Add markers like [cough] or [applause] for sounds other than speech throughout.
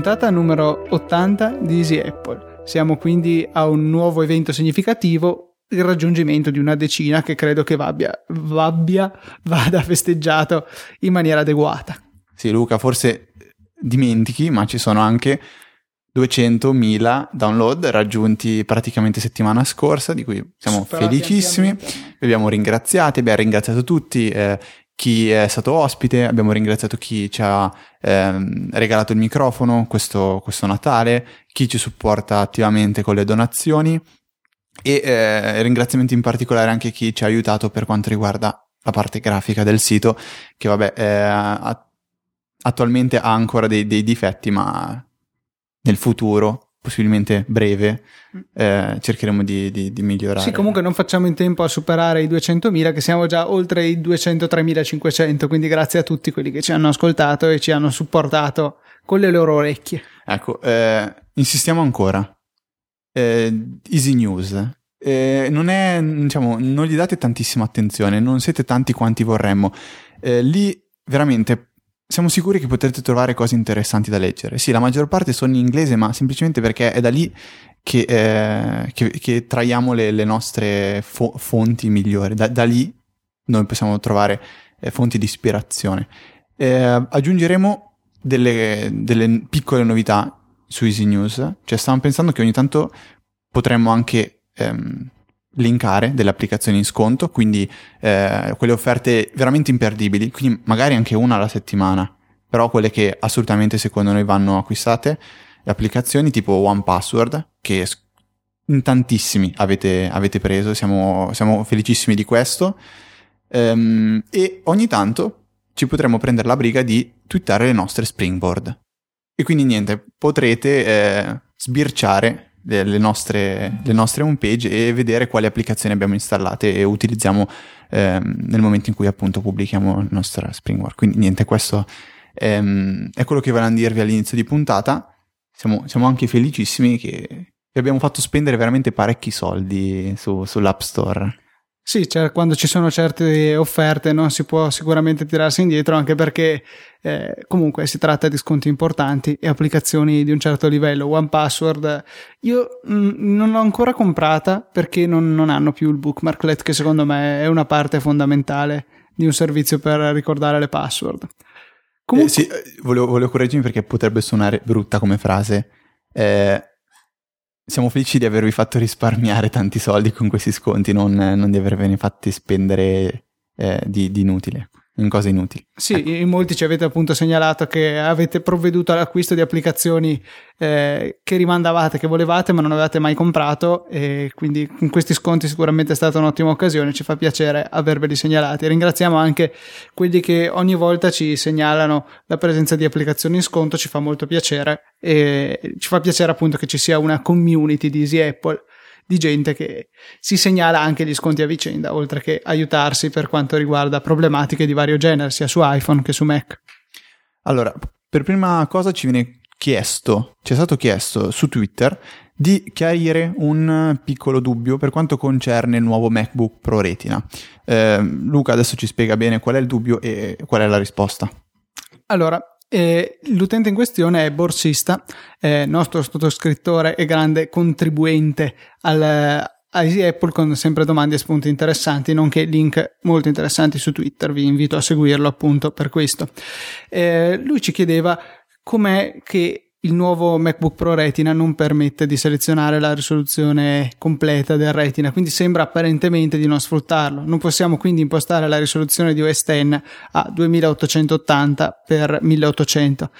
Puntata numero 80 di Easy Apple. Siamo quindi a un nuovo evento significativo, il raggiungimento di una decina che credo che vabbia, vabbia, vada festeggiato in maniera adeguata. Sì, Luca, forse dimentichi, ma ci sono anche 200.000 download raggiunti praticamente settimana scorsa, di cui siamo Superati felicissimi. Vi abbiamo ringraziati, abbiamo ringraziato tutti. Eh, chi è stato ospite, abbiamo ringraziato chi ci ha ehm, regalato il microfono questo, questo, Natale, chi ci supporta attivamente con le donazioni e eh, ringraziamenti in particolare anche chi ci ha aiutato per quanto riguarda la parte grafica del sito, che vabbè eh, attualmente ha ancora dei, dei difetti, ma nel futuro possibilmente breve, mm. eh, cercheremo di, di, di, migliorare. Sì, comunque non facciamo in tempo a superare i 200.000, che siamo già oltre i 203.500, quindi grazie a tutti quelli che ci hanno ascoltato e ci hanno supportato con le loro orecchie. Ecco, eh, insistiamo ancora. Eh, easy News. Eh, non, è, diciamo, non gli date tantissima attenzione, non siete tanti quanti vorremmo. Eh, lì veramente siamo sicuri che potrete trovare cose interessanti da leggere. Sì, la maggior parte sono in inglese, ma semplicemente perché è da lì che, eh, che, che traiamo le, le nostre fo- fonti migliori. Da, da, lì noi possiamo trovare eh, fonti di ispirazione. Eh, aggiungeremo delle, delle, piccole novità su Easy News. Cioè, stavamo pensando che ogni tanto potremmo anche ehm, linkare delle applicazioni in sconto, quindi eh, quelle offerte veramente imperdibili, quindi magari anche una alla settimana, però quelle che assolutamente secondo noi vanno acquistate, le applicazioni tipo One Password, che in tantissimi avete, avete preso, siamo, siamo, felicissimi di questo, ehm, e ogni tanto ci potremo prendere la briga di twittare le nostre springboard. E quindi niente, potrete eh, sbirciare le nostre, le nostre homepage e vedere quali applicazioni abbiamo installate e utilizziamo ehm, nel momento in cui appunto pubblichiamo il nostro Springboard. Quindi niente, questo ehm, è quello che volevamo dirvi all'inizio di puntata. Siamo, siamo anche felicissimi che vi abbiamo fatto spendere veramente parecchi soldi su, sull'App Store. Sì, cioè, quando ci sono certe offerte non si può sicuramente tirarsi indietro anche perché eh, comunque si tratta di sconti importanti e applicazioni di un certo livello. One Password io mh, mm, non l'ho ancora comprata perché non, non, hanno più il bookmarklet che secondo me è una parte fondamentale di un servizio per ricordare le password. Comunque... Eh, sì, eh, volevo, volevo correggermi perché potrebbe suonare brutta come frase. Eh, siamo felici di avervi fatto risparmiare tanti soldi con questi sconti, non, non di avervene fatti spendere eh, di, di inutile in cose inutili. Sì, ecco. in molti ci avete appunto segnalato che avete provveduto all'acquisto di applicazioni eh, che rimandavate, che volevate, ma non avevate mai comprato e quindi con questi sconti sicuramente è stata un'ottima occasione, ci fa piacere averveli segnalati. Ringraziamo anche quelli che ogni volta ci segnalano la presenza di applicazioni in sconto, ci fa molto piacere e ci fa piacere appunto che ci sia una community di Easy Apple di gente che si segnala anche gli sconti a vicenda, oltre che aiutarsi per quanto riguarda problematiche di vario genere, sia su iPhone che su Mac. Allora, per prima cosa ci viene chiesto, ci è stato chiesto su Twitter di chiarire un piccolo dubbio per quanto concerne il nuovo MacBook Pro Retina. Eh, Luca adesso ci spiega bene qual è il dubbio e qual è la risposta. Allora, e l'utente in questione è borsista, è nostro sottoscrittore e grande contribuente al, a Easy Apple con sempre domande e spunti interessanti, nonché link molto interessanti su Twitter. Vi invito a seguirlo appunto per questo. Eh, lui ci chiedeva com'è che il nuovo MacBook Pro Retina non permette di selezionare la risoluzione completa del Retina, quindi sembra apparentemente di non sfruttarlo. Non possiamo quindi impostare la risoluzione di OS X a 2880 x 1800.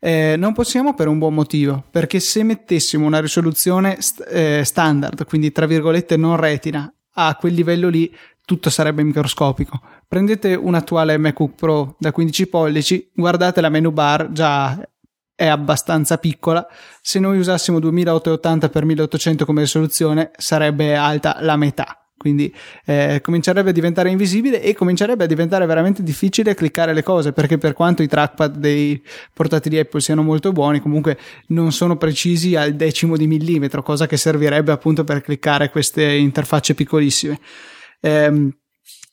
Eh, non possiamo per un buon motivo, perché se mettessimo una risoluzione st- eh, standard, quindi tra virgolette non retina, a quel livello lì tutto sarebbe microscopico. Prendete un attuale MacBook Pro da 15 pollici, guardate la menu bar già è abbastanza piccola. Se noi usassimo 2880 x 1800 come risoluzione sarebbe alta la metà quindi eh, comincerebbe a diventare invisibile e comincerebbe a diventare veramente difficile cliccare le cose perché per quanto i trackpad dei portatili Apple siano molto buoni comunque non sono precisi al decimo di millimetro cosa che servirebbe appunto per cliccare queste interfacce piccolissime eh,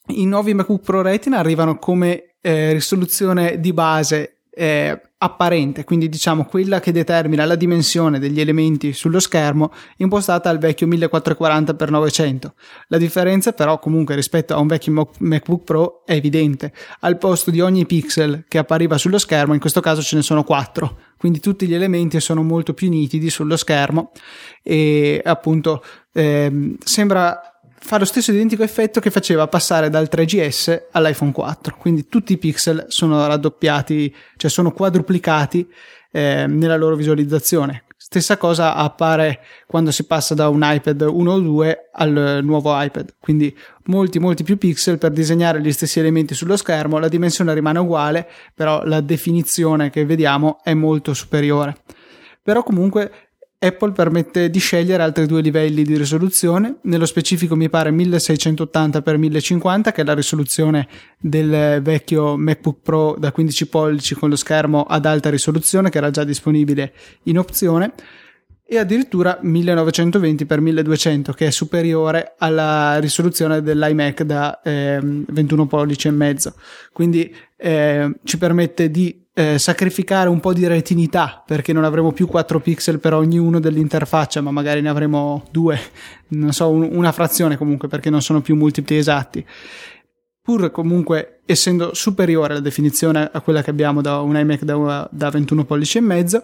i nuovi MacBook Pro Retina arrivano come eh, risoluzione di base eh, apparente, quindi diciamo quella che determina la dimensione degli elementi sullo schermo impostata al vecchio 1440x900. La differenza però comunque rispetto a un vecchio MacBook Pro è evidente. Al posto di ogni pixel che appariva sullo schermo, in questo caso ce ne sono 4, quindi tutti gli elementi sono molto più nitidi sullo schermo e appunto eh, sembra fa lo stesso identico effetto che faceva passare dal 3GS all'iPhone 4. Quindi tutti i pixel sono raddoppiati, cioè sono quadruplicati eh, nella loro visualizzazione. Stessa cosa appare quando si passa da un iPad 1 o 2 al nuovo iPad, quindi molti molti più pixel per disegnare gli stessi elementi sullo schermo, la dimensione rimane uguale, però la definizione che vediamo è molto superiore. Però comunque Apple permette di scegliere altri due livelli di risoluzione, nello specifico mi pare 1680x1050 che è la risoluzione del vecchio MacBook Pro da 15 pollici con lo schermo ad alta risoluzione che era già disponibile in opzione e addirittura 1920x1200 che è superiore alla risoluzione dell'iMac da eh, 21 pollici e mezzo. Quindi eh, ci permette di eh, sacrificare un po' di retinità perché non avremo più 4 pixel per ognuno dell'interfaccia, ma magari ne avremo due, [laughs] non so, un, una frazione comunque perché non sono più multipli esatti. Pur comunque essendo superiore la definizione a quella che abbiamo da un iMac da, da 21 pollici e mezzo,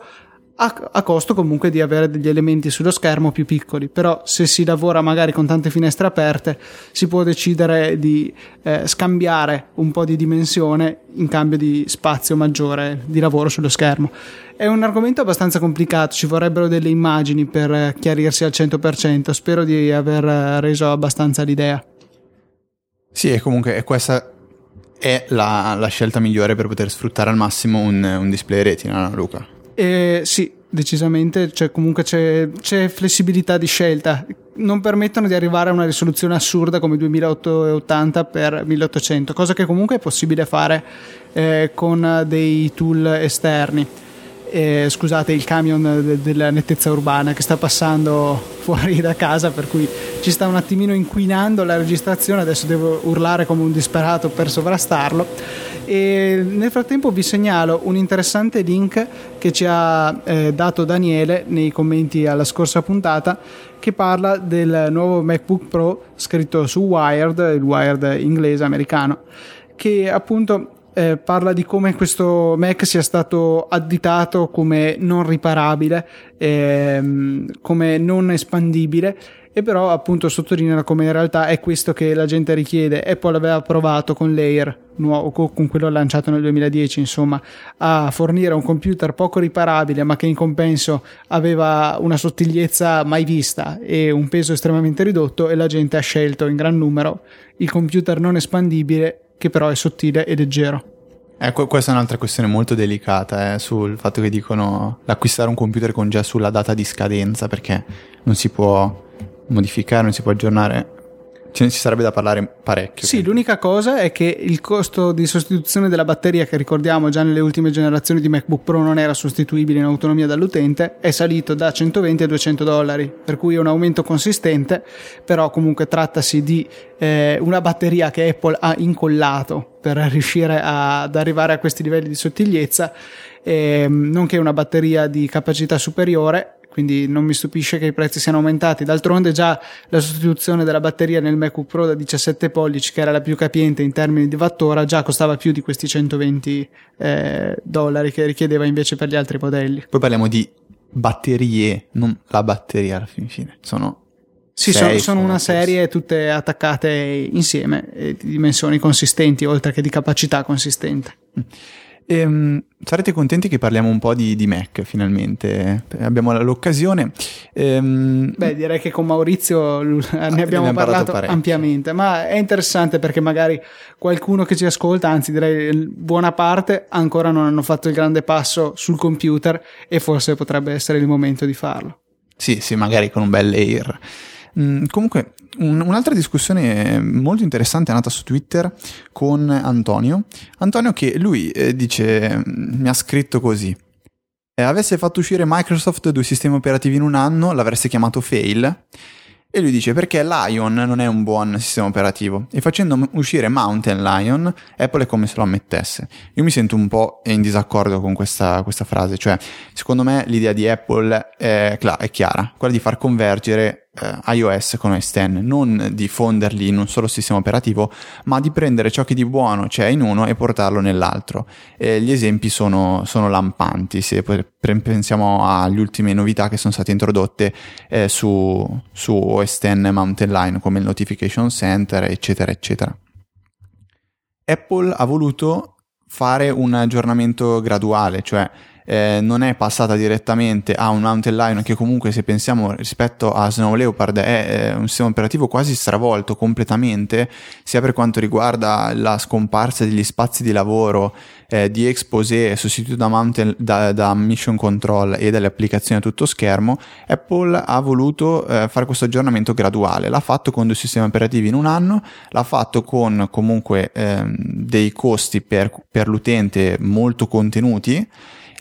a, a, costo comunque di avere degli elementi sullo schermo più piccoli, però se si lavora magari con tante finestre aperte si può decidere di eh, scambiare un po' di dimensione in cambio di spazio maggiore di lavoro sullo schermo. È un argomento abbastanza complicato, ci vorrebbero delle immagini per chiarirsi al 100%, spero di aver reso abbastanza l'idea. Sì, e comunque questa è la, la, scelta migliore per poter sfruttare al massimo un, un display retina, Luca? Eh, sì, decisamente, cioè comunque c'è, c'è, flessibilità di scelta. Non permettono di arrivare a una risoluzione assurda come 2880 x 1800, cosa che comunque è possibile fare eh, con dei tool esterni. Eh, scusate il camion de- della nettezza urbana che sta passando fuori da casa per cui ci sta un attimino inquinando la registrazione adesso devo urlare come un disperato per sovrastarlo. E nel frattempo vi segnalo un interessante link che ci ha eh, dato Daniele nei commenti alla scorsa puntata che parla del nuovo MacBook Pro scritto su Wired, il Wired inglese americano, che appunto eh, parla di come questo Mac sia stato additato come non riparabile, ehm, come non espandibile e però appunto sottolinea come in realtà è questo che la gente richiede. Apple aveva provato con l'Air, nuovo, con quello lanciato nel 2010, insomma, a fornire un computer poco riparabile ma che in compenso aveva una sottigliezza mai vista e un peso estremamente ridotto e la gente ha scelto in gran numero il computer non espandibile che però è sottile e leggero. Ecco, questa è un'altra questione molto delicata eh, sul fatto che dicono acquistare un computer con già sulla data di scadenza perché non si può modificare, non si può aggiornare. Ce ne ci sarebbe da parlare parecchio. Sì, l'unica cosa è che il costo di sostituzione della batteria, che ricordiamo già nelle ultime generazioni di MacBook Pro non era sostituibile in autonomia dall'utente, è salito da 120 a 200 dollari, per cui è un aumento consistente, però comunque trattasi di eh, una batteria che Apple ha incollato per riuscire a, ad arrivare a questi livelli di sottigliezza, eh, nonché una batteria di capacità superiore quindi non mi stupisce che i prezzi siano aumentati. D'altronde già la sostituzione della batteria nel MacBook Pro da 17 pollici, che era la più capiente in termini di wattora, già costava più di questi 120 eh, dollari che richiedeva invece per gli altri modelli. Poi parliamo di batterie, non la batteria alla fine. Sono sì, sono, sono, una serie tutte attaccate insieme, di dimensioni consistenti, oltre che di capacità consistente. Ehm, sarete contenti che parliamo un po' di, di Mac finalmente? Abbiamo l'occasione. Ehm, Beh, direi che con Maurizio ne abbiamo, abbiamo parlato, parlato ampiamente, ma è interessante perché magari qualcuno che ci ascolta, anzi direi buona parte, ancora non hanno fatto il grande passo sul computer e forse potrebbe essere il momento di farlo. Sì, sì, magari con un bel Air. Mm, comunque, un, un'altra discussione molto interessante è nata su Twitter con Antonio. Antonio che lui eh, dice, mi ha scritto così. Eh, avesse fatto uscire Microsoft due sistemi operativi in un anno, l'avreste chiamato fail. E lui dice perché Lion non è un buon sistema operativo e facendo uscire Mountain Lion Apple è come se lo ammettesse. Io mi sento un po' in disaccordo con questa, questa frase, cioè secondo me l'idea di Apple è, è chiara, quella di far convergere eh, iOS con OS X, non di fonderli in un solo sistema operativo, ma di prendere ciò che di buono c'è in uno e portarlo nell'altro. E gli esempi sono, sono, lampanti, se pensiamo alle ultime novità che sono state introdotte eh, su, su OS X Mountain Line come il Notification Center, eccetera, eccetera. Apple ha voluto fare un aggiornamento graduale, cioè eh, non è passata direttamente a un Mountain Lion che comunque se pensiamo rispetto a Snow Leopard è, è un sistema operativo quasi stravolto completamente sia per quanto riguarda la scomparsa degli spazi di lavoro eh, di Exposé sostituito da, Mountain, da, da, Mission Control e dalle applicazioni a tutto schermo Apple ha voluto eh, fare questo aggiornamento graduale. L'ha fatto con due sistemi operativi in un anno l'ha fatto con comunque ehm, dei costi per, per l'utente molto contenuti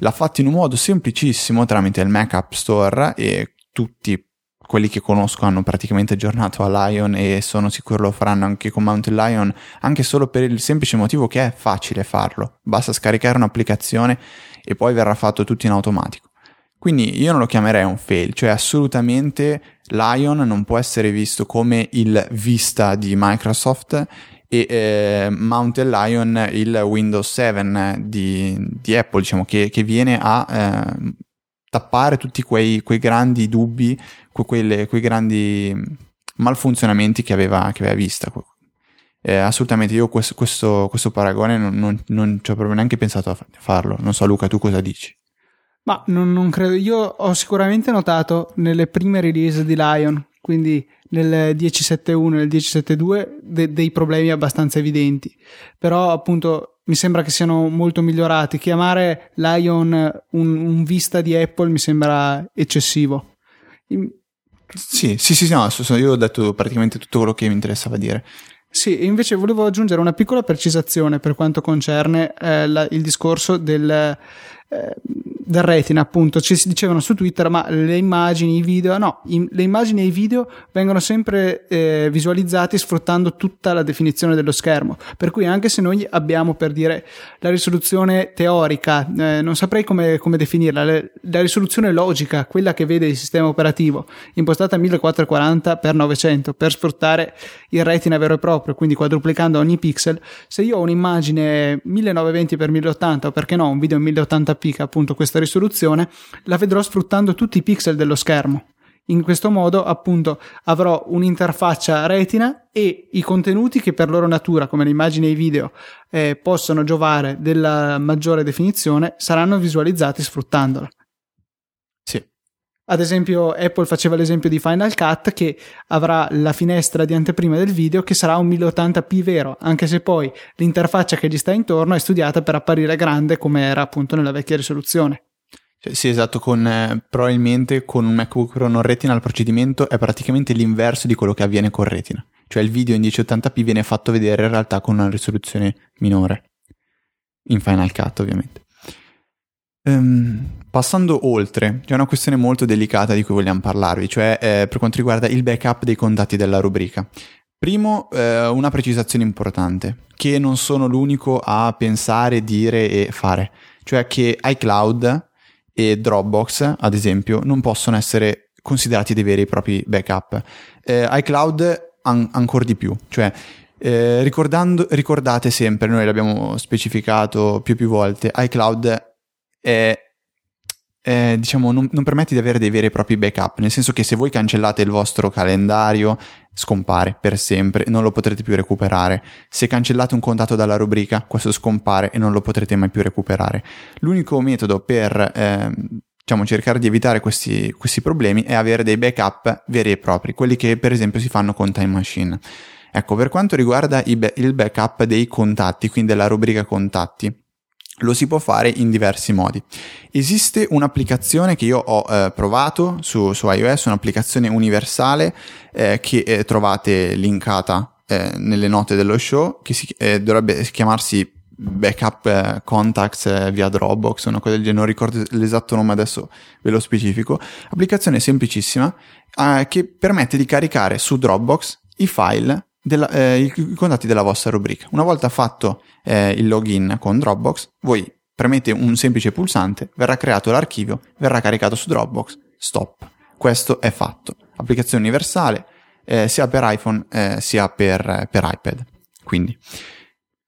l'ha fatto in un modo semplicissimo tramite il Mac App Store e tutti quelli che conosco hanno praticamente aggiornato a Lion e sono sicuro lo faranno anche con Mountain Lion, anche solo per il semplice motivo che è facile farlo. Basta scaricare un'applicazione e poi verrà fatto tutto in automatico. Quindi io non lo chiamerei un fail, cioè assolutamente Lion non può essere visto come il Vista di Microsoft e eh, Mountain Lion il Windows 7 di, di Apple, diciamo, che, che viene a eh, tappare tutti quei, quei grandi dubbi, que, quelle, quei grandi malfunzionamenti che aveva, che aveva vista. Eh, assolutamente, io questo, questo, questo paragone non, non, non, ci ho proprio neanche pensato a farlo. Non so, Luca, tu cosa dici? Ma non, non credo. Io ho sicuramente notato nelle prime release di Lion, quindi nel 10.7.1 e nel 10.7.2 de- dei problemi abbastanza evidenti, però appunto mi sembra che siano molto migliorati. Chiamare Lion un, un vista di Apple mi sembra eccessivo. Sì, sì, sì, no, io ho detto praticamente tutto quello che mi interessava dire. Sì, invece volevo aggiungere una piccola precisazione per quanto concerne eh, la, il discorso del, eh, del retina, appunto, ci si dicevano su Twitter, ma le immagini, i video, no, i, le immagini e i video vengono sempre eh, visualizzati sfruttando tutta la definizione dello schermo. Per cui anche se noi abbiamo per dire la risoluzione teorica, eh, non saprei come, come definirla, le, la risoluzione logica, quella che vede il sistema operativo, impostata a 1440x900 per sfruttare il retina vero e proprio, quindi quadruplicando ogni pixel, se io ho un'immagine 1920x1080 o perché no un video in 1080p che appunto questa risoluzione, la vedrò sfruttando tutti i pixel dello schermo. In questo modo, appunto, avrò un'interfaccia retina e i contenuti che per loro natura, come le immagini e i video, eh, possono giovare della maggiore definizione, saranno visualizzati sfruttandola. Ad esempio, Apple faceva l'esempio di Final Cut che avrà la finestra di anteprima del video che sarà un 1080p vero, anche se poi l'interfaccia che gli sta intorno è studiata per apparire grande come era appunto nella vecchia risoluzione. Cioè, sì, esatto, con, eh, probabilmente con un MacBook Pro non Retina il procedimento è praticamente l'inverso di quello che avviene con Retina. Cioè il video in 1080p viene fatto vedere in realtà con una risoluzione minore. In Final Cut, ovviamente. Um, passando oltre, c'è una questione molto delicata di cui vogliamo parlarvi, cioè eh, per quanto riguarda il backup dei contatti della rubrica. Primo, eh, una precisazione importante, che non sono l'unico a pensare, dire e fare, cioè che iCloud e Dropbox, ad esempio, non possono essere considerati dei veri e propri backup. Eh, iCloud an- ancora di più, cioè eh, ricordate sempre, noi l'abbiamo specificato più e più volte, iCloud è, è, diciamo, non, non, permette di avere dei veri e propri backup, nel senso che se voi cancellate il vostro calendario scompare per sempre non lo potrete più recuperare. Se cancellate un contatto dalla rubrica, questo scompare e non lo potrete mai più recuperare. L'unico metodo per eh, diciamo, cercare di evitare questi, questi problemi è avere dei backup veri e propri, quelli che per esempio si fanno con Time Machine. Ecco, per quanto riguarda il backup dei contatti, quindi della rubrica contatti, lo si può fare in diversi modi. Esiste un'applicazione che io ho eh, provato su, su, iOS, un'applicazione universale eh, che eh, trovate linkata eh, nelle note dello show, che si, eh, dovrebbe chiamarsi Backup eh, Contacts via Dropbox, una cosa del genere, non ricordo l'esatto nome adesso, ve lo specifico. Applicazione semplicissima che permette di caricare su Dropbox i file della, eh, i contatti della vostra rubrica. Una volta fatto eh, il login con Dropbox, voi premete un semplice pulsante, verrà creato l'archivio, verrà caricato su Dropbox, stop. Questo è fatto. Applicazione universale eh, sia per iPhone eh, sia per, per iPad. Quindi,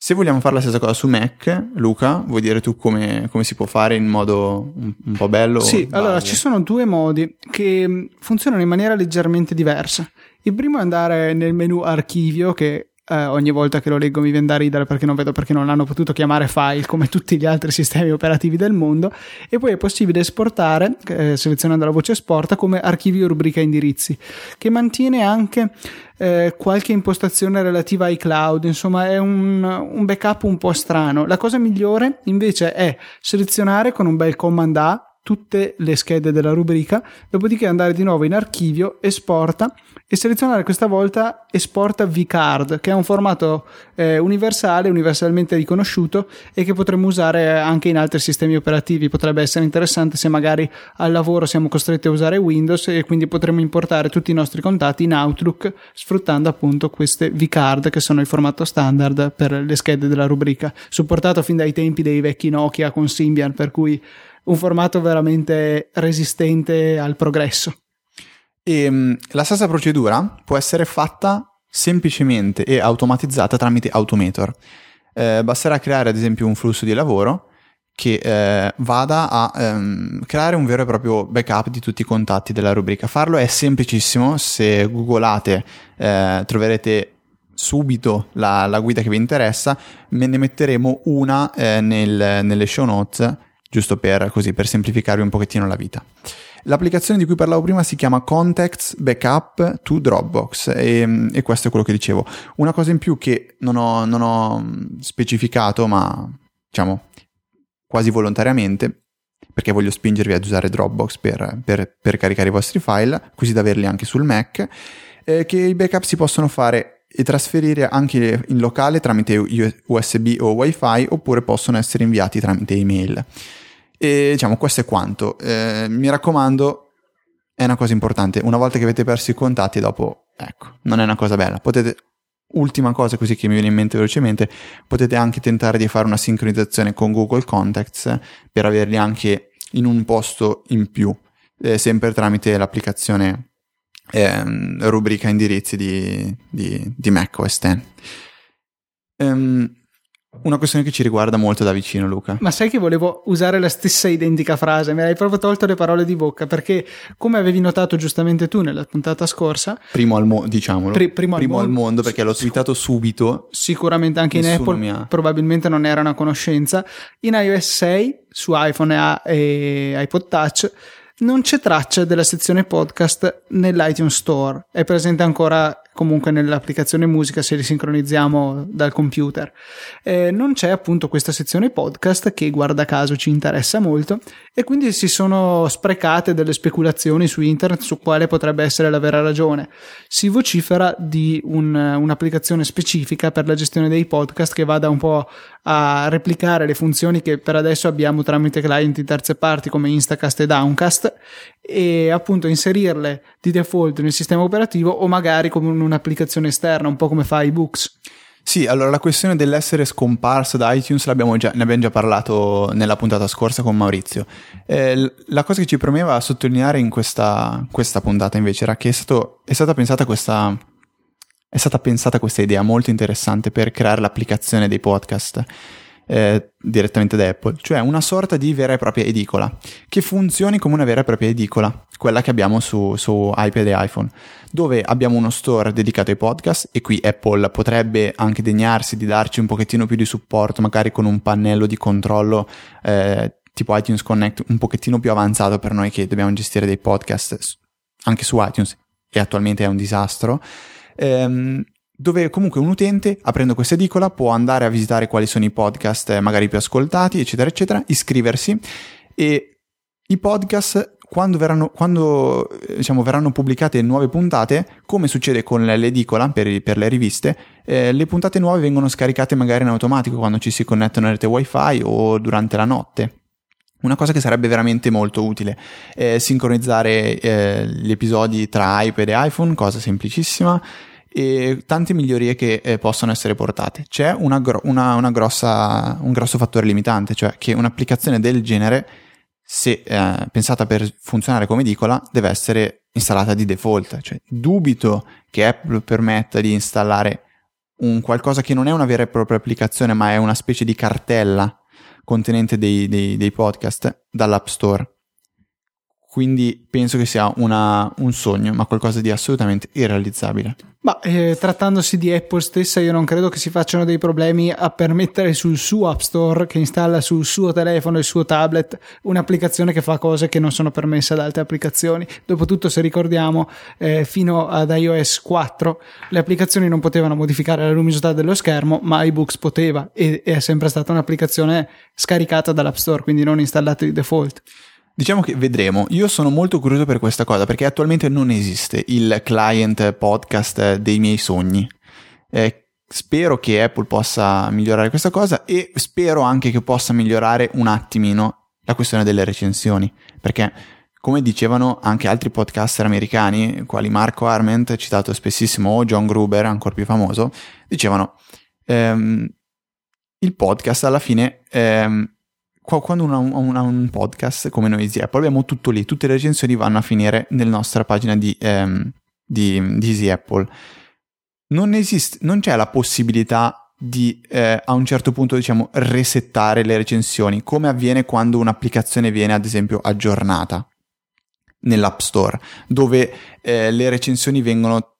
se vogliamo fare la stessa cosa su Mac, Luca, vuoi dire tu come, come si può fare in modo un, un po' bello? Sì, allora ci sono due modi che mm, funzionano in maniera leggermente diversa. Il primo è andare nel menu archivio che eh, ogni volta che lo leggo mi viene da ridere perché non vedo perché non l'hanno potuto chiamare file come tutti gli altri [laughs] sistemi operativi del mondo. E poi è possibile esportare eh, selezionando la voce esporta come archivio rubrica indirizzi che mantiene anche eh, qualche impostazione relativa ai cloud. Insomma è un, un backup un po' strano. La cosa migliore invece è selezionare con un bel command A tutte le schede della rubrica, dopodiché andare di nuovo in archivio, esporta e selezionare questa volta esporta vcard, che è un formato eh, universale, universalmente riconosciuto e che potremmo usare anche in altri sistemi operativi. Potrebbe essere interessante se magari al lavoro siamo costretti a usare Windows e quindi potremmo importare tutti i nostri contatti in Outlook sfruttando appunto queste vcard che sono il formato standard per le schede della rubrica, supportato fin dai tempi dei vecchi Nokia con Symbian, per cui un formato veramente resistente al progresso. E, ehm, la stessa procedura può essere fatta semplicemente e automatizzata tramite Automator. Eh, basterà creare ad esempio un flusso di lavoro che eh, vada a ehm, creare un vero e proprio backup di tutti i contatti della rubrica. Farlo è semplicissimo, se googolate eh, troverete subito la, la, guida che vi interessa, me ne metteremo una eh, nel, nelle show notes giusto per, così, per semplificarvi un pochettino la vita. L'applicazione di cui parlavo prima si chiama Contacts Backup to Dropbox e, e, questo è quello che dicevo. Una cosa in più che non ho, non ho specificato, ma diciamo quasi volontariamente, perché voglio spingervi ad usare Dropbox per, per, per caricare i vostri file, così da averli anche sul Mac, è che i backup si possono fare e trasferire anche in locale tramite USB o WiFi oppure possono essere inviati tramite email. E diciamo, questo è quanto. Eh, mi raccomando, è una cosa importante. Una volta che avete perso i contatti, dopo, ecco, non è una cosa bella. Potete, ultima cosa così che mi viene in mente velocemente, potete anche tentare di fare una sincronizzazione con Google Contacts per averli anche in un posto in più, eh, sempre tramite l'applicazione eh, rubrica indirizzi di, di, di Mac OS X. Um, una questione che ci riguarda molto da vicino, Luca. Ma sai che volevo usare la stessa identica frase? Mi hai proprio tolto le parole di bocca perché, come avevi notato giustamente tu nella puntata scorsa, primo al mondo, diciamolo, pri- primo, primo al, mondo, mondo perché l'ho tweetato subito. Sicuramente anche in Apple, probabilmente non era una conoscenza. In iOS 6 su iPhone e iPod Touch non c'è traccia della sezione podcast nell'iTunes Store. È presente ancora comunque nell'applicazione musica se li sincronizziamo dal computer. Eh, non c'è appunto questa sezione podcast che guarda caso ci interessa molto e quindi si sono sprecate delle speculazioni su internet su quale potrebbe essere la vera ragione. Si vocifera di un, un'applicazione specifica per la gestione dei podcast che vada un po' a replicare le funzioni che per adesso abbiamo tramite client di terze parti come Instacast e Downcast e appunto inserirle di default nel sistema operativo o magari come un'applicazione esterna, un po' come fa iBooks. Sì, allora la questione dell'essere scomparso da iTunes già, ne abbiamo già parlato nella puntata scorsa con Maurizio. Eh, la cosa che ci premeva sottolineare in questa, questa puntata invece era che è, stato, è, stata pensata questa, è stata pensata questa idea molto interessante per creare l'applicazione dei podcast eh, direttamente da Apple, cioè una sorta di vera e propria edicola che funzioni come una vera e propria edicola, quella che abbiamo su, su iPad e iPhone, dove abbiamo uno store dedicato ai podcast e qui Apple potrebbe anche degnarsi di darci un pochettino più di supporto, magari con un pannello di controllo eh, tipo iTunes Connect un pochettino più avanzato per noi che dobbiamo gestire dei podcast anche su iTunes e attualmente è un disastro. Ehm, dove comunque un utente, aprendo questa edicola, può andare a visitare quali sono i podcast eh, magari più ascoltati, eccetera, eccetera, iscriversi e i podcast quando, verranno, quando diciamo, verranno pubblicate nuove puntate, come succede con l'edicola per, per le riviste, eh, le puntate nuove vengono scaricate magari in automatico quando ci si connettono a rete wifi o durante la notte. Una cosa che sarebbe veramente molto utile è sincronizzare eh, gli episodi tra iPad e iPhone, cosa semplicissima, e tante migliorie che eh, possono essere portate. C'è una, gro- una, una grossa, un grosso fattore limitante, cioè che un'applicazione del genere, se eh, pensata per funzionare come edicola, deve essere installata di default. Cioè, dubito che Apple permetta di installare un qualcosa che non è una vera e propria applicazione, ma è una specie di cartella contenente dei, dei, dei podcast dall'App Store. Quindi penso che sia una, un sogno, ma qualcosa di assolutamente irrealizzabile. Ma eh, trattandosi di Apple stessa, io non credo che si facciano dei problemi a permettere sul suo App Store, che installa sul suo telefono e il suo tablet, un'applicazione che fa cose che non sono permesse da altre applicazioni. Dopotutto, se ricordiamo, eh, fino ad iOS 4 le applicazioni non potevano modificare la luminosità dello schermo, ma iBooks poteva e è sempre stata un'applicazione scaricata dall'App Store, quindi non installata di default. Diciamo che vedremo. Io sono molto curioso per questa cosa perché attualmente non esiste il client podcast dei miei sogni. Eh, spero che Apple possa migliorare questa cosa e spero anche che possa migliorare un attimino la questione delle recensioni. Perché, come dicevano anche altri podcaster americani, quali Marco Arment, citato spessissimo, o John Gruber, ancora più famoso, dicevano ehm, il podcast alla fine ehm, quando uno ha un, podcast come noi Easy Apple abbiamo tutto lì, tutte le recensioni vanno a finire nella nostra pagina di, ehm, di, di Easy Apple. Non, esiste, non c'è la possibilità di eh, a un certo punto diciamo resettare le recensioni come avviene quando un'applicazione viene ad esempio aggiornata nell'App Store dove eh, le recensioni vengono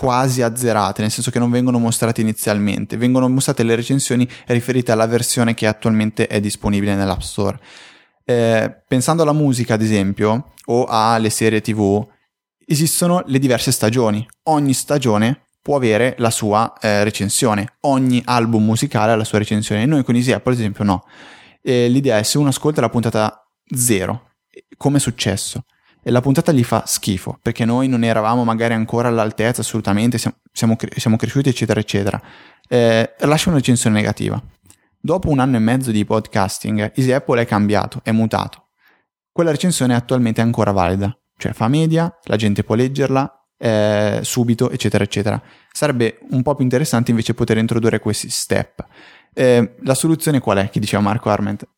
quasi azzerate, nel senso che non vengono mostrate inizialmente, vengono mostrate le recensioni riferite alla versione che attualmente è disponibile nell'App Store. Eh, pensando alla musica, ad esempio, o alle serie TV, esistono le diverse stagioni. Ogni stagione può avere la sua eh, recensione, ogni album musicale ha la sua recensione. Noi con Easy Apple, ad esempio, no. Eh, l'idea è se uno ascolta la puntata zero, come è successo? E la puntata gli fa schifo perché noi non eravamo magari ancora all'altezza assolutamente, siamo, siamo, siamo cresciuti eccetera eccetera, eh, lascia una recensione negativa. Dopo un anno e mezzo di podcasting, Easy Apple è cambiato, è mutato. Quella recensione è attualmente ancora valida, cioè fa media, la gente può leggerla eh, subito, eccetera, eccetera. Sarebbe un po' più interessante invece poter introdurre questi step. Eh, la soluzione qual è? Che diceva Marco Arment.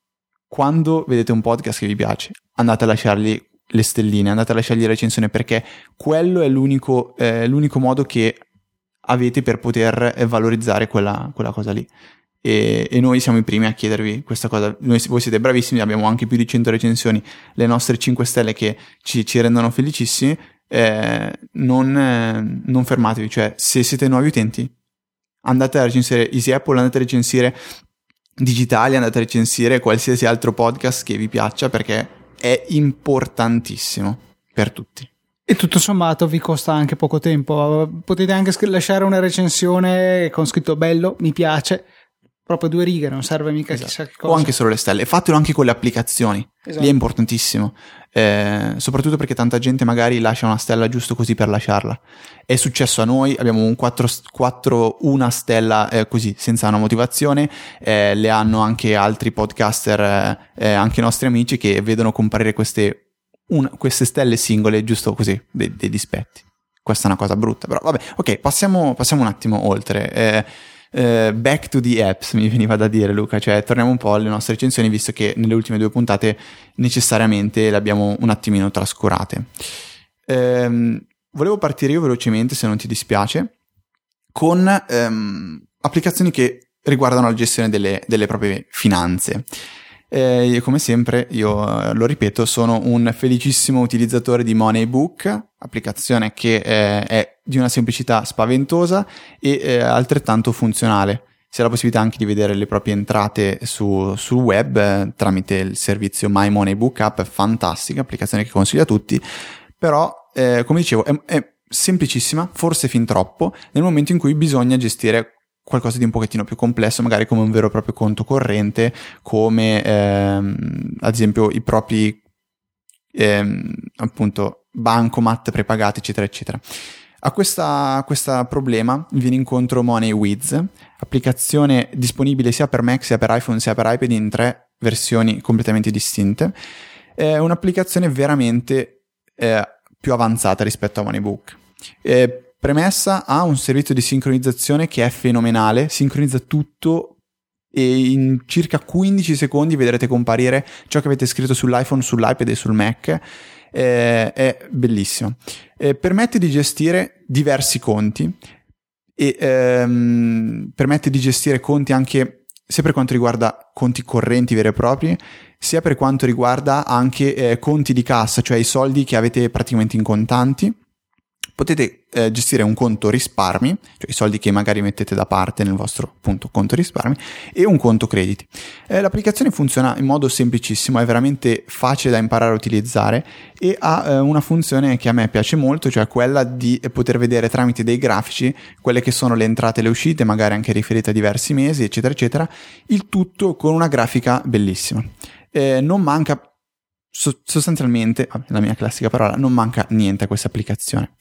Quando vedete un podcast che vi piace, andate a lasciargli le stelline, andate a lasciargli recensione perché quello è l'unico, eh, l'unico modo che avete per poter eh, valorizzare quella, quella cosa lì. E, e, noi siamo i primi a chiedervi questa cosa. Noi, voi siete bravissimi, abbiamo anche più di 100 recensioni, le nostre 5 stelle che ci, ci rendono felicissimi. Eh, non, eh, non, fermatevi, cioè se siete nuovi utenti, andate a recensire Easy Apple, andate a recensire Digitali, andate a recensire qualsiasi altro podcast che vi piaccia perché è importantissimo per tutti. E tutto sommato vi costa anche poco tempo. Potete anche lasciare una recensione con scritto bello, mi piace, proprio due righe, non serve mica esatto. chissà che cosa. O anche solo le stelle. Fatelo anche con le applicazioni. Esatto. Lì è importantissimo. Eh, soprattutto perché tanta gente magari lascia una stella giusto così per lasciarla. È successo a noi, abbiamo un 4, 4 una stella eh, così, senza una motivazione. Eh, le hanno anche altri podcaster, eh, eh, anche nostri amici, che vedono comparire queste, un, queste stelle singole giusto così, dei, dei, dispetti. Questa è una cosa brutta, però vabbè, ok, passiamo, passiamo un attimo oltre. Eh, back to the apps mi veniva da dire Luca, cioè torniamo un po' alle nostre recensioni visto che nelle ultime due puntate necessariamente le abbiamo un attimino trascurate. Um, volevo partire io velocemente se non ti dispiace con um, applicazioni che riguardano la gestione delle, delle proprie finanze. Eh, come sempre, io eh, lo ripeto, sono un felicissimo utilizzatore di Moneybook, applicazione che eh, è di una semplicità spaventosa e eh, altrettanto funzionale. Si ha la possibilità anche di vedere le proprie entrate su, sul web eh, tramite il servizio My Moneybook App, fantastica, applicazione che consiglio a tutti, però eh, come dicevo è, è semplicissima, forse fin troppo, nel momento in cui bisogna gestire qualcosa di un pochettino più complesso, magari come un vero e proprio conto corrente, come ehm, ad esempio i propri ehm, appunto bancomat prepagati, eccetera, eccetera. A questo problema viene incontro MoneyWiz, applicazione disponibile sia per Mac sia per iPhone sia per iPad in tre versioni completamente distinte. È un'applicazione veramente eh, più avanzata rispetto a MoneyBook. Eh, premessa, ha un servizio di sincronizzazione che è fenomenale, sincronizza tutto e in circa 15 secondi vedrete comparire ciò che avete scritto sull'iPhone, sull'iPad e sul Mac. Eh, è bellissimo. Eh, permette di gestire diversi conti e ehm, permette di gestire conti anche sia per quanto riguarda conti correnti veri e propri, sia per quanto riguarda anche eh, conti di cassa, cioè i soldi che avete praticamente in contanti potete eh, gestire un conto risparmi, cioè i soldi che magari mettete da parte nel vostro appunto, conto risparmi, e un conto crediti. Eh, l'applicazione funziona in modo semplicissimo, è veramente facile da imparare a utilizzare e ha eh, una funzione che a me piace molto, cioè quella di poter vedere tramite dei grafici quelle che sono le entrate e le uscite, magari anche riferite a diversi mesi, eccetera, eccetera, il tutto con una grafica bellissima. Eh, non manca sostanzialmente, la mia classica parola, non manca niente a questa applicazione.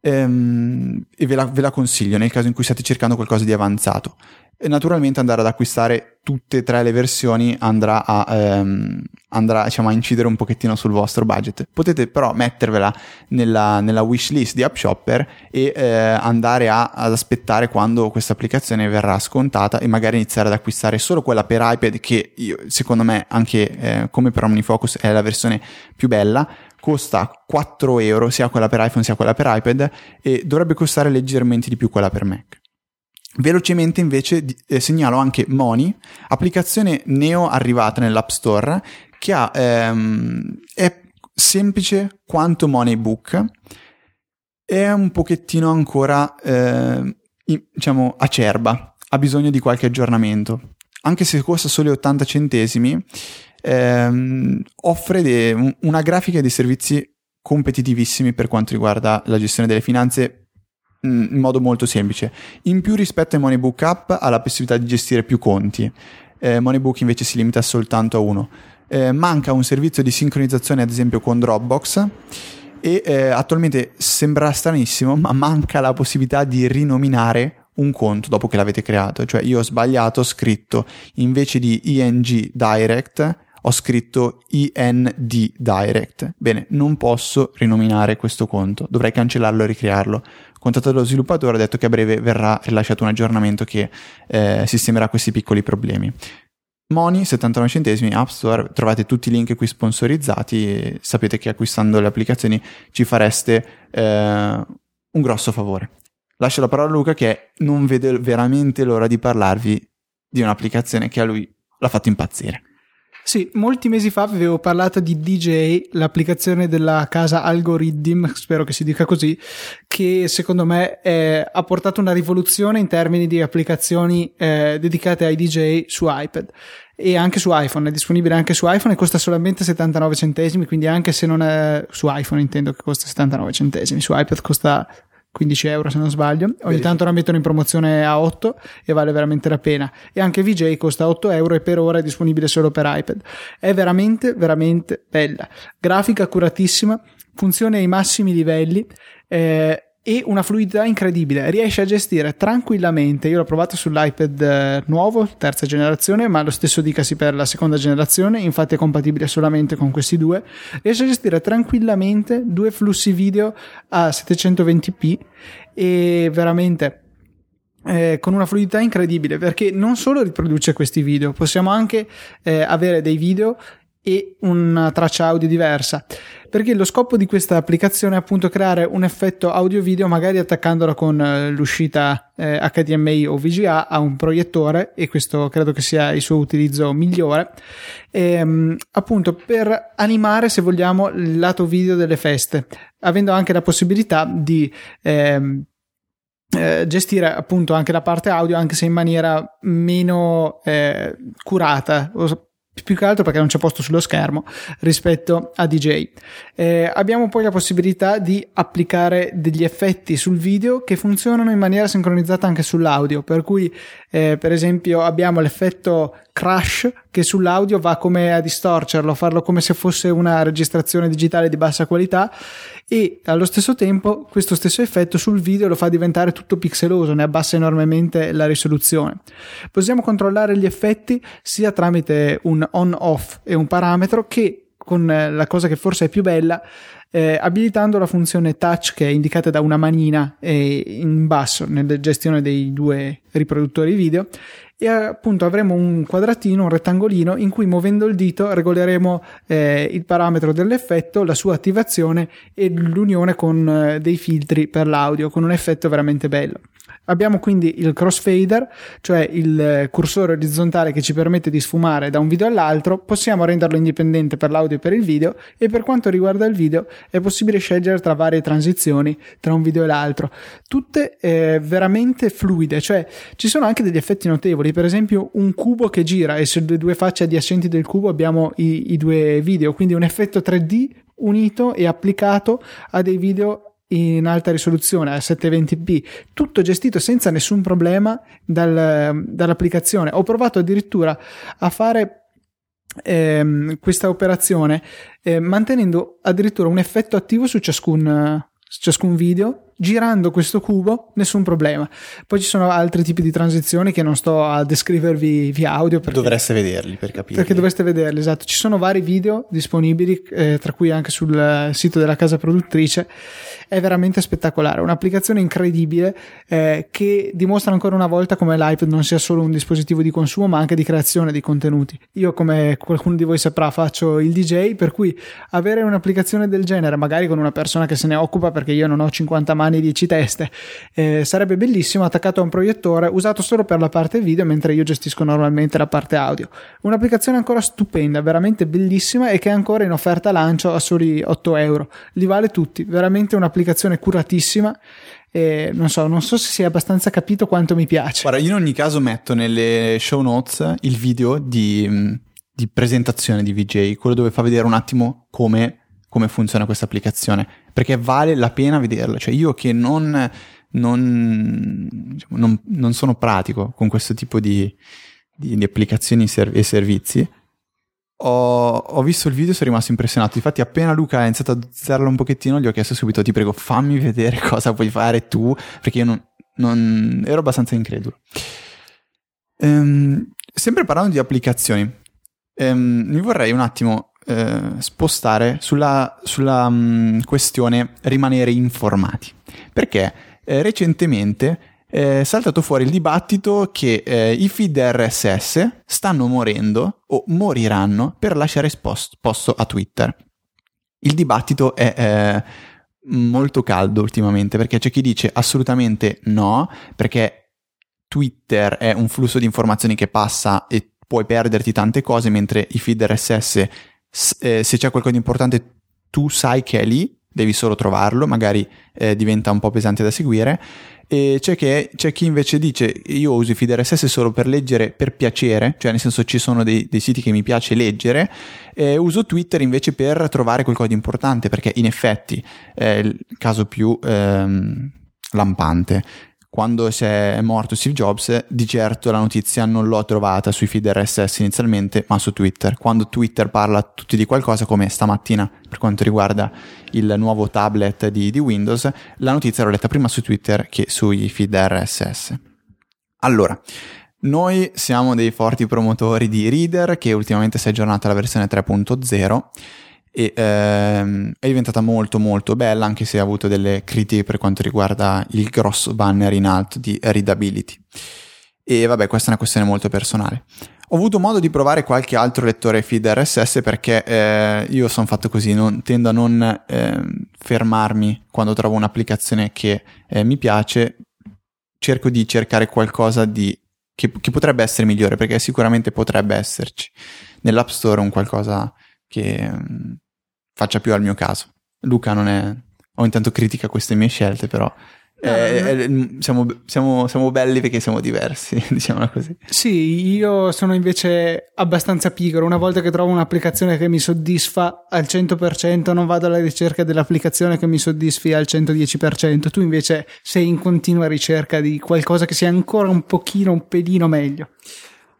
Ehm, e ve la, ve la, consiglio nel caso in cui state cercando qualcosa di avanzato. E naturalmente andare ad acquistare tutte e tre le versioni andrà a, ehm, andrà, diciamo, a incidere un pochettino sul vostro budget. Potete però mettervela nella, nella wish list di AppShopper e eh, andare a, ad aspettare quando questa applicazione verrà scontata e magari iniziare ad acquistare solo quella per iPad che io, secondo me anche eh, come per OmniFocus è la versione più bella costa 4 euro sia quella per iPhone sia quella per iPad e dovrebbe costare leggermente di più quella per Mac. Velocemente invece eh, segnalo anche Money, applicazione neo arrivata nell'App Store che ha, ehm, è semplice quanto Moneybook, è un pochettino ancora eh, diciamo acerba, ha bisogno di qualche aggiornamento. Anche se costa solo 80 centesimi, ehm, offre de- una grafica dei servizi competitivissimi per quanto riguarda la gestione delle finanze mm, in modo molto semplice. In più rispetto ai Moneybook App ha la possibilità di gestire più conti. Eh, Moneybook invece si limita soltanto a uno. Eh, manca un servizio di sincronizzazione ad esempio con Dropbox e eh, attualmente sembra stranissimo ma manca la possibilità di rinominare un conto dopo che l'avete creato. Cioè io ho sbagliato, ho scritto invece di ING Direct ho scritto IND Direct. Bene, non posso rinominare questo conto, dovrei cancellarlo e ricrearlo. Contattato lo sviluppatore, ha detto che a breve verrà rilasciato un aggiornamento che eh, sistemerà questi piccoli problemi. Money, 79 centesimi, App Store, trovate tutti i link qui sponsorizzati sapete che acquistando le applicazioni ci fareste eh, un grosso favore. Lascio la parola a Luca che non vede veramente l'ora di parlarvi di un'applicazione che a lui l'ha fatto impazzire. Sì, molti mesi fa avevo parlato di DJ, l'applicazione della casa Algorithm, spero che si dica così, che secondo me è, ha portato una rivoluzione in termini di applicazioni eh, dedicate ai DJ su iPad. E anche su iPhone, è disponibile anche su iPhone e costa solamente 79 centesimi, quindi anche se non è su iPhone intendo che costa 79 centesimi, su iPad costa 15 euro se non sbaglio. Ogni Vedi. tanto la mettono in promozione a 8 e vale veramente la pena. E anche VJ costa 8 euro e per ora è disponibile solo per iPad. È veramente, veramente bella. Grafica accuratissima, funziona ai massimi livelli. Eh, e una fluidità incredibile. Riesce a gestire tranquillamente. Io l'ho provato sull'iPad eh, nuovo, terza generazione, ma lo stesso dicasi per la seconda generazione. Infatti è compatibile solamente con questi due. Riesce a gestire tranquillamente due flussi video a 720p e veramente. Eh, con una fluidità incredibile perché non solo riproduce questi video, possiamo anche eh, avere dei video e una traccia audio diversa. Perché lo scopo di questa applicazione è appunto creare un effetto audio video magari attaccandola con eh, l'uscita eh, HDMI o VGA a un proiettore e questo credo che sia il suo utilizzo migliore. E, ehm, appunto per animare se vogliamo il lato video delle feste avendo anche la possibilità di ehm, eh, gestire appunto anche la parte audio anche se in maniera meno eh, curata più che altro perché non c'è posto sullo schermo rispetto a DJ. Eh, abbiamo poi la possibilità di applicare degli effetti sul video che funzionano in maniera sincronizzata anche sull'audio, per cui eh, per esempio abbiamo l'effetto crash che sull'audio va come a distorcerlo, farlo come se fosse una registrazione digitale di bassa qualità e allo stesso tempo questo stesso effetto sul video lo fa diventare tutto pixeloso, ne abbassa enormemente la risoluzione. Possiamo controllare gli effetti sia tramite un on-off e un parametro che con la cosa che forse è più bella eh, abilitando la funzione touch che è indicata da una manina eh, in basso nella gestione dei due riproduttori video e appunto avremo un quadratino, un rettangolino in cui muovendo il dito regoleremo eh, il parametro dell'effetto, la sua attivazione e l'unione con eh, dei filtri per l'audio con un effetto veramente bello. Abbiamo quindi il crossfader, cioè il cursore orizzontale che ci permette di sfumare da un video all'altro, possiamo renderlo indipendente per l'audio e per il video e per quanto riguarda il video è possibile scegliere tra varie transizioni tra un video e l'altro, tutte eh, veramente fluide, cioè ci sono anche degli effetti notevoli, per esempio un cubo che gira e sulle due facce adiacenti del cubo abbiamo i, i due video, quindi un effetto 3D unito e applicato a dei video in alta risoluzione a 720p, tutto gestito senza nessun problema dal, dall'applicazione. Ho provato addirittura a fare ehm, questa operazione eh, mantenendo addirittura un effetto attivo su ciascun, ciascun video girando questo cubo nessun problema. Poi ci sono altri tipi di transizioni che non sto a descrivervi via audio perché, dovreste vederli per capire perché dovreste vederli esatto. Ci sono vari video disponibili eh, tra cui anche sul sito della casa produttrice. È veramente spettacolare. Un'applicazione incredibile eh, che dimostra ancora una volta come l'iPad non sia solo un dispositivo di consumo ma anche di creazione di contenuti. Io come qualcuno di voi saprà faccio il DJ per cui avere un'applicazione del genere magari con una persona che se ne occupa perché io non ho 50 mani mani 10 teste. Eh, sarebbe bellissimo attaccato a un proiettore usato solo per la parte video mentre io gestisco normalmente la parte audio. Un'applicazione ancora stupenda, veramente bellissima e che è ancora in offerta lancio a soli 8 euro. Li vale tutti, veramente un'applicazione curatissima. E non so, non so se si è abbastanza capito quanto mi piace. Guarda, io in ogni caso metto nelle show notes il video di, di presentazione di VJ, quello dove fa vedere un attimo come come funziona questa applicazione, perché vale la pena vederla. Cioè io che non, non, diciamo, non, non sono pratico con questo tipo di, di, di applicazioni e servizi, ho, ho, visto il video e sono rimasto impressionato. Infatti, appena Luca ha iniziato a dozzarlo un pochettino, gli ho chiesto subito: Ti prego, fammi vedere [laughs] cosa puoi fare tu, perché io non, non ero abbastanza incredulo. Ehm, sempre parlando di applicazioni, ehm, mi vorrei un attimo eh, spostare sulla, sulla um, questione rimanere informati. Perché eh, recentemente è saltato fuori il dibattito che eh, i feed RSS stanno morendo o moriranno per lasciare post, posto a Twitter. Il dibattito è eh, molto caldo ultimamente perché c'è chi dice assolutamente no, perché Twitter è un flusso di informazioni che passa e puoi perderti tante cose, mentre i feed RSS eh, se c'è qualcosa di importante tu sai che è lì, devi solo trovarlo, magari eh, diventa un po' pesante da seguire. E c'è, che, c'è chi invece dice io uso i feed RSS solo per leggere per piacere, cioè nel senso ci sono dei, dei siti che mi piace leggere, e uso Twitter invece per trovare qualcosa di importante, perché in effetti è il caso più ehm, lampante quando è morto Steve Jobs, di certo la notizia non l'ho trovata sui feed RSS inizialmente, ma su Twitter. Quando Twitter parla tutti di qualcosa, come stamattina per quanto riguarda il nuovo tablet di, di Windows, la notizia l'ho letta prima su Twitter che sui feed RSS. Allora, noi siamo dei forti promotori di Reader, che ultimamente si è aggiornata alla versione 3.0 e ehm, è diventata molto molto bella anche se ha avuto delle critiche per quanto riguarda il grosso banner in alto di readability. E vabbè questa è una questione molto personale. Ho avuto modo di provare qualche altro lettore feed RSS perché eh, io sono fatto così, non, tendo a non eh, fermarmi quando trovo un'applicazione che eh, mi piace, cerco di cercare qualcosa di, che, che, potrebbe essere migliore perché sicuramente potrebbe esserci. nell'App Store un qualcosa che mm, faccia più al mio caso. Luca non è... Ogni tanto critica queste mie scelte, però Eh, eh, siamo, siamo, siamo, belli perché siamo diversi, [laughs] diciamo così. Sì, io sono invece abbastanza pigro. Una volta che trovo un'applicazione che mi soddisfa al 100%, non vado alla ricerca dell'applicazione che mi soddisfi al 110%. Tu invece sei in continua ricerca di qualcosa che sia ancora un pochino, un pelino meglio.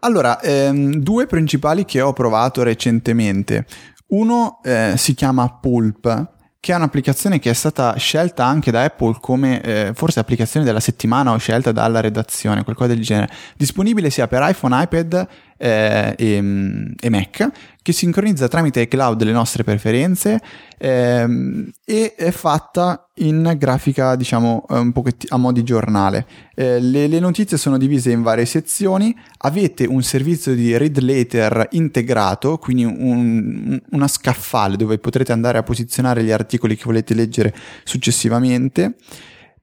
Allora, ehm, due principali che ho provato recentemente. Uno eh, si chiama Pulp che è un'applicazione che è stata scelta anche da Apple come eh, forse applicazione della settimana o scelta dalla redazione, qualcosa del genere. Disponibile sia per iPhone, iPad eh, e, mm, e, Mac, che sincronizza tramite iCloud le nostre preferenze ehm, e è fatta in grafica, diciamo, un pochettino a mo' di giornale. Eh, le, le, notizie sono divise in varie sezioni, avete un servizio di read later integrato, quindi un, una scaffale dove potrete andare a posizionare gli articoli che volete leggere successivamente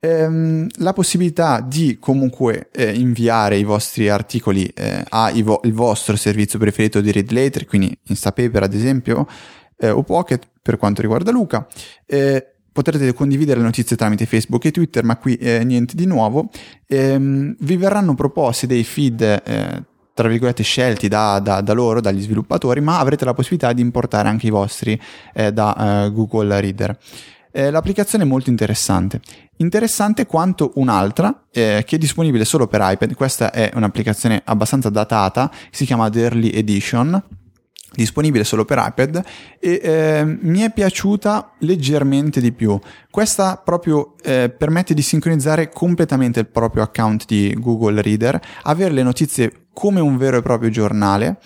ehm, la possibilità di comunque eh, inviare i vostri articoli eh, al vo- vostro servizio preferito di read later, quindi Instapaper ad esempio, eh, o Pocket per quanto riguarda Luca. Eh, potrete condividere le notizie tramite Facebook e Twitter, ma qui eh, niente di nuovo. Ehm, vi verranno proposti dei feed eh, tra virgolette scelti da, da, da, loro, dagli sviluppatori, ma avrete la possibilità di importare anche i vostri eh, da eh, Google Reader. Eh, l'applicazione è molto interessante. Interessante quanto un'altra eh, che è disponibile solo per iPad. Questa è un'applicazione abbastanza datata, si chiama The Early Edition disponibile solo per iPad e eh, mi è piaciuta leggermente di più. Questa proprio eh, permette di sincronizzare completamente il proprio account di Google Reader, avere le notizie come un vero e proprio giornale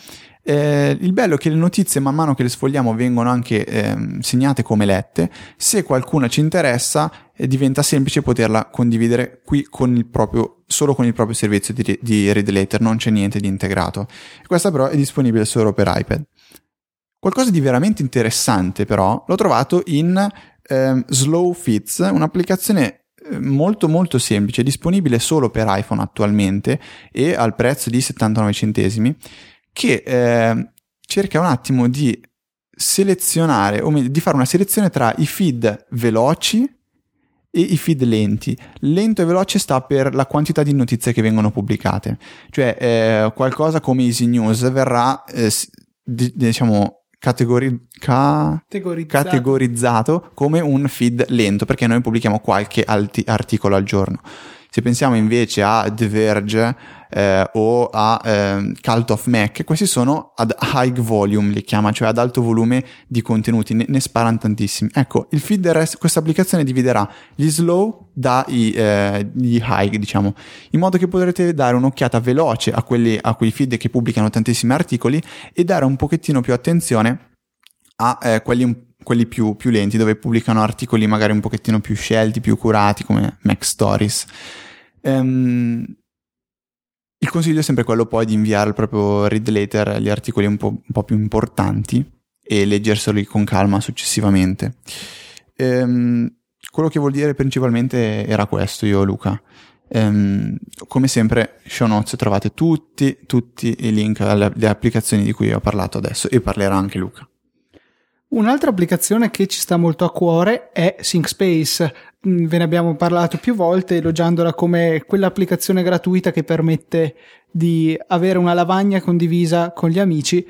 eh, il bello è che le notizie man mano che le sfogliamo vengono anche eh, segnate come lette, se qualcuna ci interessa eh, diventa semplice poterla condividere qui con il proprio, solo con il proprio servizio di, di Read Later, non c'è niente di integrato. Questa però è disponibile solo per iPad. Qualcosa di veramente interessante però l'ho trovato in ehm, Slow Fits, un'applicazione eh, molto molto semplice, disponibile solo per iPhone attualmente e al prezzo di 79 centesimi che eh, cerca un attimo di selezionare, o meglio, di fare una selezione tra i feed veloci e i feed lenti. Lento e veloce sta per la quantità di notizie che vengono pubblicate. Cioè, eh, qualcosa come Easy News verrà, eh, di, diciamo, categori- ca- categorizzato. categorizzato. come un feed lento, perché noi pubblichiamo qualche alti- articolo al giorno. Se pensiamo invece a The Verge eh, o a eh, Cult of Mac, questi sono ad high volume, li chiama, cioè ad alto volume di contenuti, ne, ne sparano tantissimi. Ecco, il feed questa applicazione dividerà gli slow dagli eh, high, diciamo, in modo che potrete dare un'occhiata veloce a, quelli, a quei feed che pubblicano tantissimi articoli e dare un pochettino più attenzione a eh, quelli quelli più, più, lenti, dove pubblicano articoli magari un pochettino più scelti, più curati, come Mac Stories. Um, il consiglio è sempre quello poi di inviare al proprio read later gli articoli un po', un po più importanti e leggerseli con calma successivamente. Um, quello che vuol dire principalmente era questo, io Luca. Um, come sempre, show notes trovate tutti, tutti i link alle, alle applicazioni di cui ho parlato adesso e parlerà anche Luca. Un'altra applicazione che ci sta molto a cuore è ThinkSpace. Mm, ve ne abbiamo parlato più volte elogiandola come quell'applicazione gratuita che permette di avere una lavagna condivisa con gli amici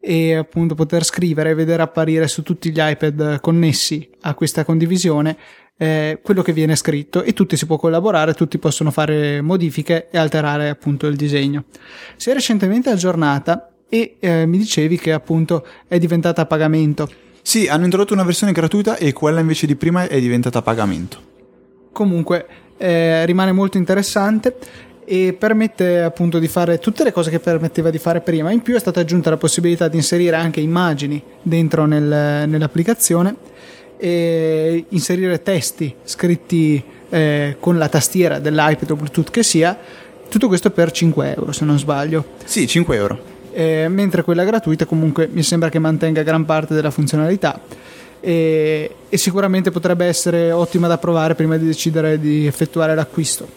e appunto poter scrivere e vedere apparire su tutti gli iPad connessi a questa condivisione eh, quello che viene scritto e tutti si può collaborare, tutti possono fare modifiche e alterare appunto il disegno. Si è recentemente aggiornata e eh, mi dicevi che appunto è diventata a pagamento. Sì, hanno introdotto una versione gratuita e quella invece di prima è diventata a pagamento. Comunque eh, rimane molto interessante e permette appunto di fare tutte le cose che permetteva di fare prima. In più è stata aggiunta la possibilità di inserire anche immagini dentro nel, nell'applicazione e inserire testi scritti eh, con la tastiera dell'iPad o Bluetooth che sia. Tutto questo per 5 euro se non sbaglio. Sì, 5 euro eh, mentre quella gratuita comunque mi sembra che mantenga gran parte della funzionalità e, e, sicuramente potrebbe essere ottima da provare prima di decidere di effettuare l'acquisto.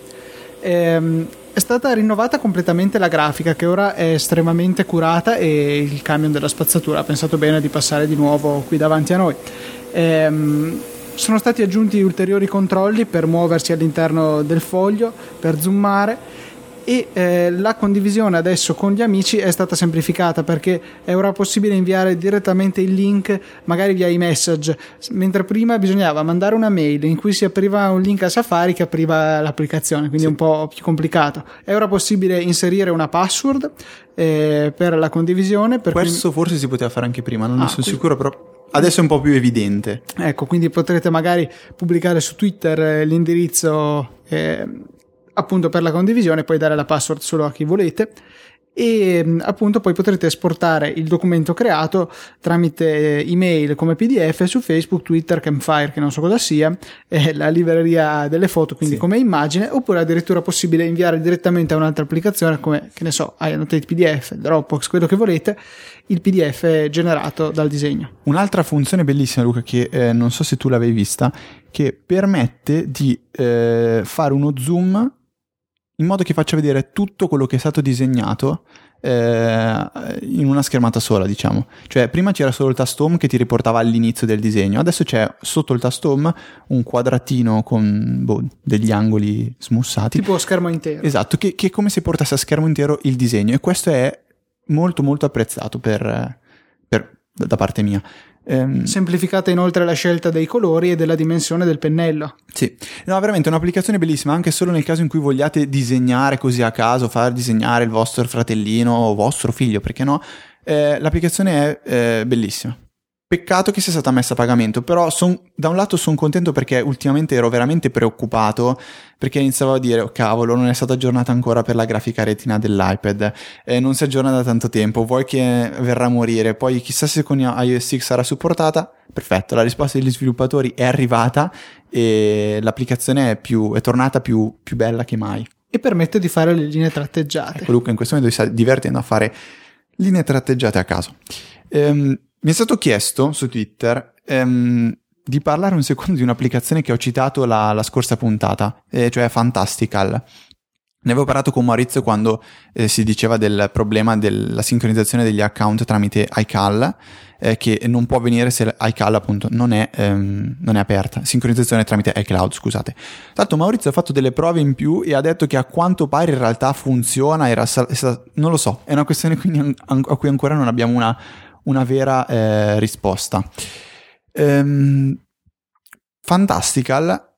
Ehm, è stata rinnovata completamente la grafica che ora è estremamente curata e il camion della spazzatura ha pensato bene di passare di nuovo qui davanti a noi. Ehm, sono stati aggiunti ulteriori controlli per muoversi all'interno del foglio, per zoomare e eh, la condivisione adesso con gli amici è stata semplificata perché è ora possibile inviare direttamente il link magari via iMessage mentre prima bisognava mandare una mail in cui si apriva un link a Safari che apriva l'applicazione quindi sì. un po' più complicato è ora possibile inserire una password eh, per la condivisione per questo cui... forse si poteva fare anche prima non ah, ne sono qui... sicuro però Adesso è un po' più evidente. Ecco, quindi potrete magari pubblicare su Twitter eh, l'indirizzo eh, appunto per la condivisione, poi dare la password solo a chi volete e mm, appunto poi potrete esportare il documento creato tramite email come pdf su Facebook, Twitter, Campfire che non so cosa sia, [laughs] eh, la libreria delle foto quindi sì. come immagine oppure addirittura possibile inviare direttamente a un'altra applicazione come che ne so, iAnnotate PDF, Dropbox, quello che volete il pdf generato dal disegno. Un'altra funzione bellissima Luca che eh, non so se tu l'avevi vista che permette di eh, fare uno zoom in modo che faccia vedere tutto quello che è stato disegnato eh, in una schermata sola, diciamo. Cioè, prima c'era solo il tasto home che ti riportava all'inizio del disegno, adesso c'è sotto il tasto home un quadratino con boh, degli angoli smussati. Tipo schermo intero. Esatto, che, che, è come se portasse a schermo intero il disegno e questo è molto molto apprezzato per, per, da parte mia. Ehm, Semplificata inoltre la scelta dei colori e della dimensione del pennello. Sì, no, veramente un'applicazione bellissima, anche solo nel caso in cui vogliate disegnare così a caso, far disegnare il vostro fratellino o vostro figlio, perché no? Eh, l'applicazione è eh, bellissima. Peccato che sia stata messa a pagamento, però son, da un lato sono contento perché ultimamente ero veramente preoccupato perché iniziavo a dire, oh, cavolo, non è stata aggiornata ancora per la grafica retina dell'iPad, eh, non si aggiorna da tanto tempo, vuoi che verrà a morire, poi chissà se con iOS 6 sarà supportata? Perfetto, la risposta degli sviluppatori è arrivata e l'applicazione è, più, è tornata più, più bella che mai. E permette di fare le linee tratteggiate. Ecco Luca, in questo momento si sta divertendo a fare linee tratteggiate a caso. Ehm, mi è stato chiesto su Twitter ehm, di parlare un secondo di un'applicazione che ho citato la, la scorsa puntata, eh, cioè Fantastical. Ne avevo parlato con Maurizio quando eh, si diceva del problema della sincronizzazione degli account tramite iCal, eh, che non può avvenire se iCal appunto non è, ehm, non è, aperta. Sincronizzazione tramite iCloud, scusate. Tanto Maurizio ha fatto delle prove in più e ha detto che a quanto pare in realtà funziona, era, non lo so, è una questione a cui ancora non abbiamo una una vera eh, risposta. Ehm, Fantastical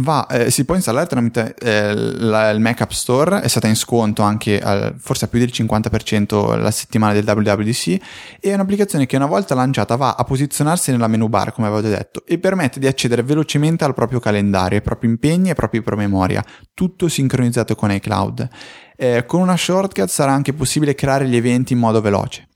va, eh, si può installare tramite eh, la, il Mac App Store, è stata in sconto anche al, forse a più del 50% la settimana del WWDC, è un'applicazione che una volta lanciata va a posizionarsi nella menu bar, come avevo detto, e permette di accedere velocemente al proprio calendario, ai propri impegni e ai propri promemoria, tutto sincronizzato con iCloud. Eh, con una shortcut sarà anche possibile creare gli eventi in modo veloce.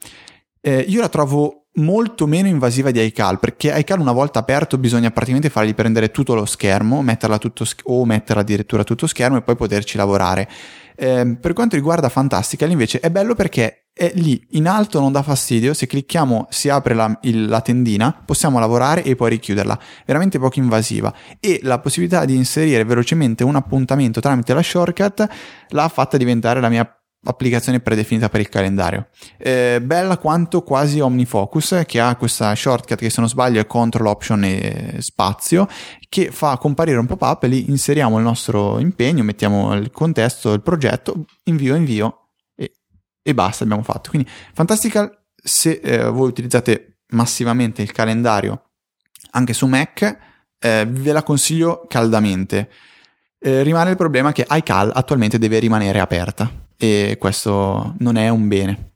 Eh, io la trovo molto meno invasiva di iCal perché iCal una volta aperto bisogna praticamente fargli prendere tutto lo schermo metterla tutto sch- o metterla addirittura tutto schermo e poi poterci lavorare. Eh, per quanto riguarda Fantastical invece è bello perché è lì in alto non dà fastidio se clicchiamo si apre la, il, la tendina possiamo lavorare e poi richiuderla. Veramente poco invasiva. E la possibilità di inserire velocemente un appuntamento tramite la shortcut l'ha fatta diventare la mia applicazione predefinita per il calendario. Eh, bella quanto quasi OmniFocus che ha questa shortcut che se non sbaglio è Control Option e spazio che fa comparire un pop-up e lì inseriamo il nostro impegno, mettiamo il contesto, il progetto, invio, invio e, e basta, abbiamo fatto. Quindi Fantastical se eh, voi utilizzate massivamente il calendario anche su Mac eh, ve la consiglio caldamente. Eh, rimane il problema che iCal attualmente deve rimanere aperta e questo non è un bene.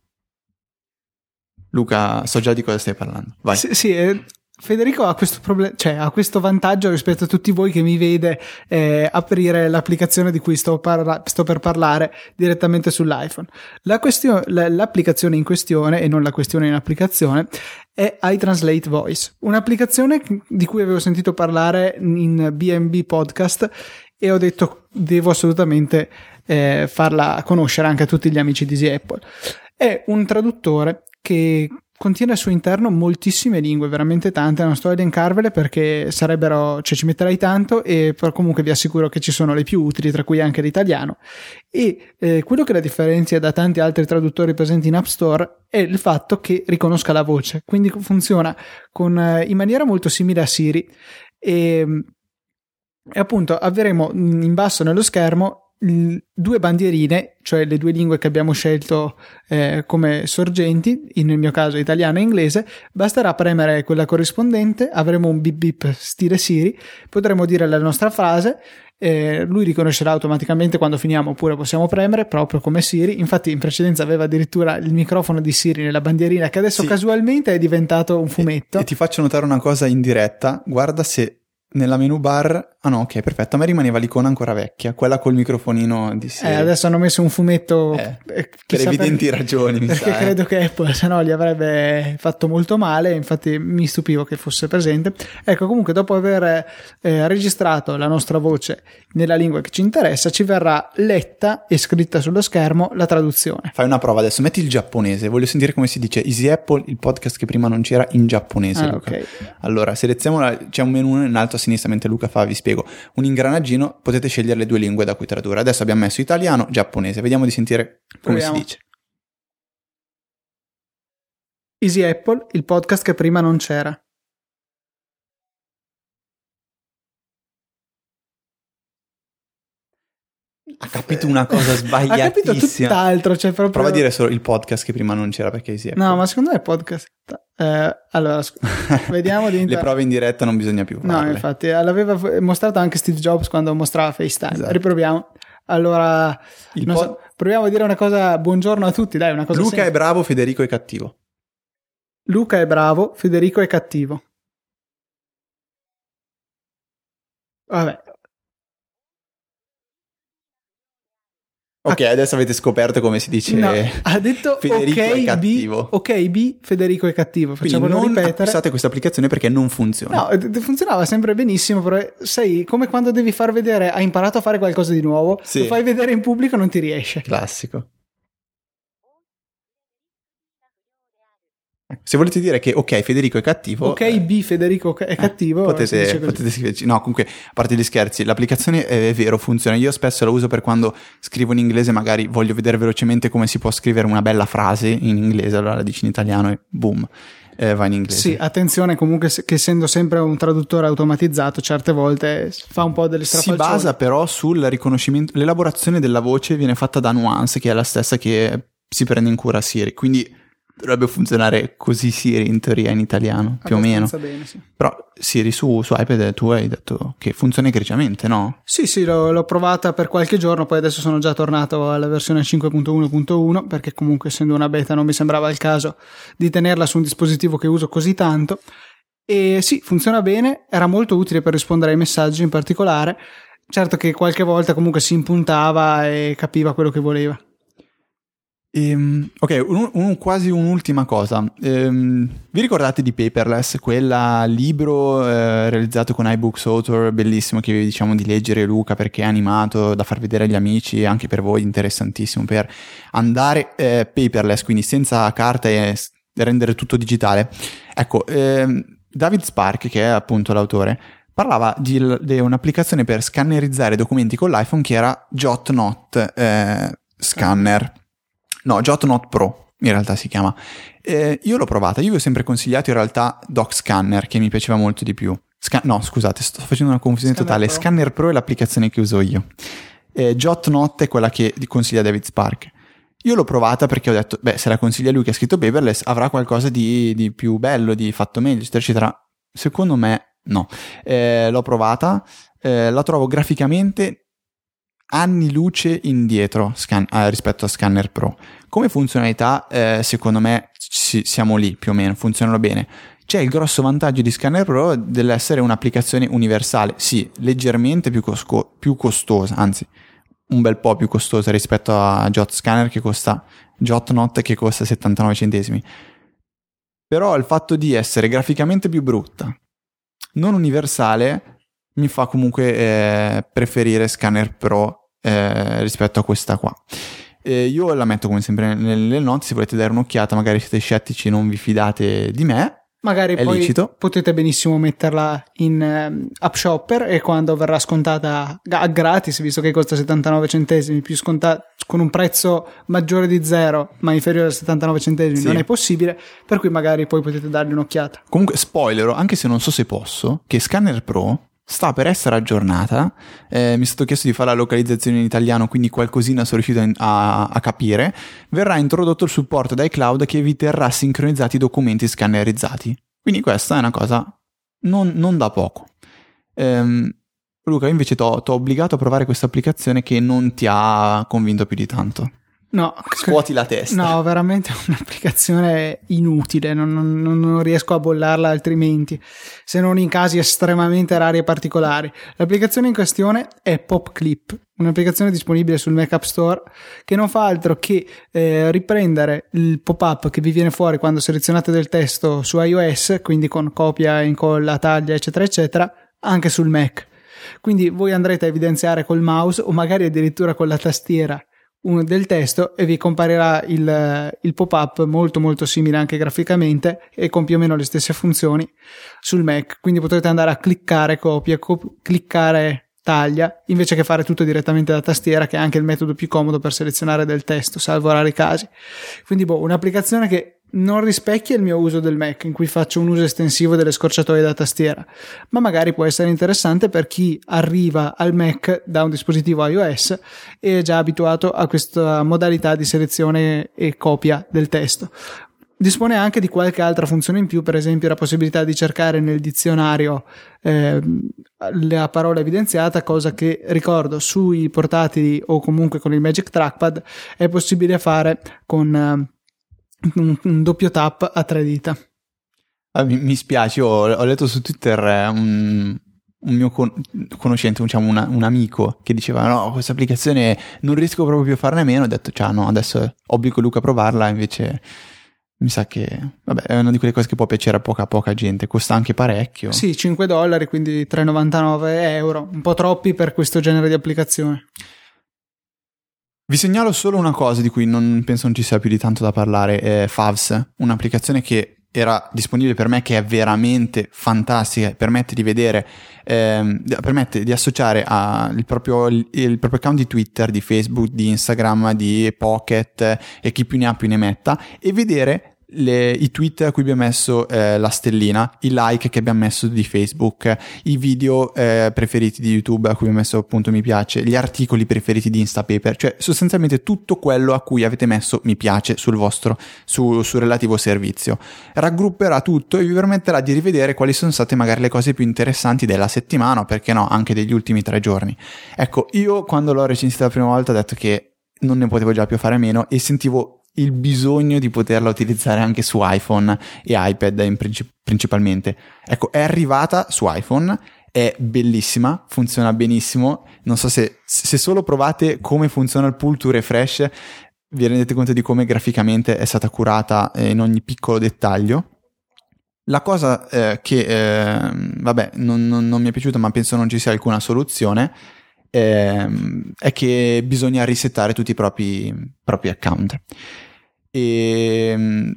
Luca, so già di cosa stai parlando. Vai. Sì, sì eh, Federico ha questo, problem- cioè, ha questo vantaggio rispetto a tutti voi che mi vede eh, aprire l'applicazione di cui sto, parla- sto, per parlare direttamente sull'iPhone. La question- l- l'applicazione in questione, e non la questione in applicazione, è iTranslate Voice, un'applicazione di cui avevo sentito parlare in BNB Podcast e ho detto devo assolutamente eh, farla conoscere anche a tutti gli amici di Easy Apple. È un traduttore che contiene al suo interno moltissime lingue, veramente tante, non sto a elencarvele perché sarebbero, cioè ci metterei tanto e però comunque vi assicuro che ci sono le più utili, tra cui anche l'italiano. E eh, quello che la differenzia da tanti altri traduttori presenti in App Store è il fatto che riconosca la voce, quindi funziona con, eh, in maniera molto simile a Siri e, e appunto avremo in basso nello schermo due bandierine, cioè le due lingue che abbiamo scelto eh, come sorgenti, nel mio caso italiano e inglese, basterà premere quella corrispondente, avremo un bip bip stile Siri, potremo dire la nostra frase, eh, lui riconoscerà automaticamente quando finiamo oppure possiamo premere proprio come Siri, infatti in precedenza aveva addirittura il microfono di Siri nella bandierina che adesso sì. casualmente è diventato un fumetto. E, e ti faccio notare una cosa in diretta, guarda se nella menu bar. Ah no, ok, perfetto. A me rimaneva l'icona ancora vecchia, quella col microfonino di Siri. Eh, adesso hanno messo un fumetto eh, eh per evidenti per... [laughs] ragioni. Perché sa, eh. credo che Apple, se no, gli avrebbe fatto molto male. Infatti, mi stupivo che fosse presente. Ecco, comunque, dopo aver eh, registrato la nostra voce nella lingua che ci interessa, ci verrà letta e scritta sullo schermo la traduzione. Fai una prova adesso, metti il giapponese. Voglio sentire come si dice Easy Apple, il podcast che prima non c'era in giapponese. Ah, okay. Allora, selezioniamo, la... c'è un menu in alto a sinistra mentre Luca fa, vi spiego, un ingranaggino, potete scegliere le due lingue da cui tradurre. Adesso abbiamo messo italiano, giapponese, vediamo di sentire come Proviamo. si dice. Easy Apple, il podcast che prima non c'era. Ha capito una cosa sbagliatissima. [laughs] ha capito tutt'altro. Cioè proprio... Prova a dire solo il podcast che prima non c'era perché si è. No, ma secondo me è podcast. Eh, allora, [laughs] vediamo di inter... Le prove in diretta non bisogna più. Farle. No, infatti, l'aveva mostrato anche Steve Jobs quando mostrava FaceTime. Esatto. Riproviamo. Allora, pod... so, proviamo a dire una cosa. Buongiorno a tutti, dai, una cosa Luca semplice. è bravo, Federico è cattivo. Luca è bravo, Federico è cattivo. Vabbè, Ok, adesso avete scoperto come si dice. No, ha detto Federico okay, è cattivo. B, ok, B, Federico è cattivo. Facciamolo Quindi non ripetere. acquistate questa applicazione perché non funziona. No, funzionava sempre benissimo, però sai, come quando devi far vedere, hai imparato a fare qualcosa di nuovo, sì. lo fai vedere in pubblico non ti riesce. Classico. Se volete dire che ok, Federico è cattivo. Ok, eh, B, Federico è eh, cattivo. Eh, potete, potete scriverci. No, comunque, a parte gli scherzi, l'applicazione è, è, vero, funziona. Io spesso la uso per quando scrivo in inglese, magari voglio vedere velocemente come si può scrivere una bella frase in inglese, allora la dici in italiano e boom. Eh, va in inglese. Sì, attenzione comunque che essendo sempre un traduttore automatizzato, certe volte fa un po' delle strafalcione. Si basa però sul riconoscimento, l'elaborazione della voce viene fatta da Nuance, che è la stessa che si prende in cura Siri, quindi dovrebbe funzionare così Siri in teoria in italiano, più o meno. Bene, sì. Però Siri su, su, iPad tu hai detto che funziona egregiamente, no? Sì, sì, l'ho, l'ho, provata per qualche giorno, poi adesso sono già tornato alla versione 5.1.1 perché comunque essendo una beta non mi sembrava il caso di tenerla su un dispositivo che uso così tanto. E sì, funziona bene, era molto utile per rispondere ai messaggi in particolare. Certo che qualche volta comunque si impuntava e capiva quello che voleva. Ehm, ok, un, un, quasi un'ultima cosa. Ehm, vi ricordate di Paperless, quel libro eh, realizzato con iBooks Author, bellissimo, che vi diciamo di leggere Luca perché è animato da far vedere agli amici, anche per voi interessantissimo, per andare eh, paperless, quindi senza carta e rendere tutto digitale. Ecco, ehm, David Spark, che è appunto l'autore, parlava di, di, un'applicazione per scannerizzare documenti con l'iPhone che era JotNot eh, Scanner. No, JotNot Pro in realtà si chiama. Eh, io l'ho provata, io vi ho sempre consigliato in realtà Doc Scanner che mi piaceva molto di più. Scan- no, scusate, sto facendo una confusione Scanner totale. Pro. Scanner Pro è l'applicazione che uso io. Eh, JotNot è quella che consiglia David Spark. Io l'ho provata perché ho detto, beh, se la consiglia lui che ha scritto Paperless, avrà qualcosa di, di più bello, di fatto meglio, eccetera, eccetera. Secondo me, no. Eh, l'ho provata, eh, la trovo graficamente anni luce indietro scan- eh, rispetto a Scanner Pro. Come funzionalità, eh, secondo me ci, siamo lì più o meno, funzionano bene. C'è il grosso vantaggio di Scanner Pro dell'essere un'applicazione universale, sì, leggermente più, cosco- più costosa, anzi un bel po' più costosa rispetto a Jot Scanner che costa JotNot che costa 79 centesimi. Però il fatto di essere graficamente più brutta, non universale, mi fa comunque eh, preferire Scanner Pro eh, rispetto a questa qua. Eh, io la metto come sempre nelle note, se volete dare un'occhiata, magari siete scettici non vi fidate di me. Magari È poi licito. potete benissimo metterla in ehm, App Shopper e quando verrà scontata a gratis, visto che costa 79 centesimi, più scontata con un prezzo maggiore di zero ma inferiore a 79 centesimi, Sì. non è possibile, per cui magari poi potete dargli un'occhiata. Comunque, spoiler, anche se non so se posso, che Scanner Pro sta per essere aggiornata. Eh, mi è stato chiesto di fare la localizzazione in italiano, quindi qualcosina sono riuscito a, a- capire. Verrà introdotto il supporto da iCloud che vi terrà sincronizzati i documenti scannerizzati. Quindi questa è una cosa non, non da poco. Ehm, Luca, invece ti ho obbligato a provare questa applicazione che non ti ha convinto più di tanto. No, Scuoti la testa. No, veramente è un'applicazione inutile, non, non- non riesco a bollarla altrimenti, se non in casi estremamente rari e particolari. L'applicazione in questione è PopClip, un'applicazione disponibile sul Mac App Store che non fa altro che eh, riprendere il pop-up che vi viene fuori quando selezionate del testo su iOS, quindi con copia, incolla, taglia, eccetera, eccetera, anche sul Mac. Quindi voi andrete a evidenziare col mouse o magari addirittura con la tastiera del testo e vi comparirà il, il pop-up molto molto simile anche graficamente e con più o meno le stesse funzioni sul Mac. Quindi potrete andare a cliccare copia, co- cliccare taglia invece che fare tutto direttamente da tastiera che è anche il metodo più comodo per selezionare del testo, salvo rari casi. Quindi boh, un'applicazione che non rispecchia il mio uso del Mac in cui faccio un uso estensivo delle scorciatoie da tastiera, ma magari può essere interessante per chi arriva al Mac da un dispositivo iOS e è già abituato a questa modalità di selezione e copia del testo. Dispone anche di qualche altra funzione in più, per esempio la possibilità di cercare nel dizionario ehm, la parola evidenziata, cosa che ricordo sui portatili o comunque con il Magic Trackpad è possibile fare con eh, un, un doppio tap a tre dita. Ah, mi, mi spiace, ho, ho letto su Twitter eh, un, un mio con- conoscente, diciamo una- un amico, che diceva no, questa applicazione non riesco proprio più a farne a meno, ho detto ciao, no, adesso obbligo Luca a provarla, invece mi sa che vabbè, è una di quelle cose che può piacere a poca poca gente, costa anche parecchio. Sì, 5 dollari, quindi 3,99 euro, un po' troppi per questo genere di applicazione. Vi segnalo solo una cosa di cui non penso non ci sia più di tanto da parlare, è Favs, un'applicazione che era disponibile per me che è veramente fantastica, permette di vedere, ehm, permette di associare a il, proprio, il proprio account di Twitter, di Facebook, di Instagram, di Pocket eh, e chi più ne ha più ne metta e vedere le- i tweet a cui abbiamo messo eh, la stellina, i like che abbiamo messo di Facebook, i video eh, preferiti di YouTube a cui abbiamo messo appunto mi piace, gli articoli preferiti di Instapaper, cioè sostanzialmente tutto quello a cui avete messo mi piace sul vostro, su- sul relativo servizio. Raggrupperà tutto e vi permetterà di rivedere quali sono state magari le cose più interessanti della settimana, perché no, anche degli ultimi tre giorni. Ecco, io quando l'ho recensita la prima volta ho detto che non ne potevo già più fare a meno e sentivo il bisogno di poterla utilizzare anche su iPhone e iPad in princi- principalmente. Ecco, è arrivata su iPhone, è bellissima, funziona benissimo. Non so se, se solo provate come funziona il pull to refresh, vi rendete conto di come graficamente è stata curata eh, in ogni piccolo dettaglio. La cosa eh, che, eh, vabbè, non, non- non mi è piaciuta, ma penso non ci sia alcuna soluzione, ehm, è che bisogna risettare tutti i propri, propri account. E mm,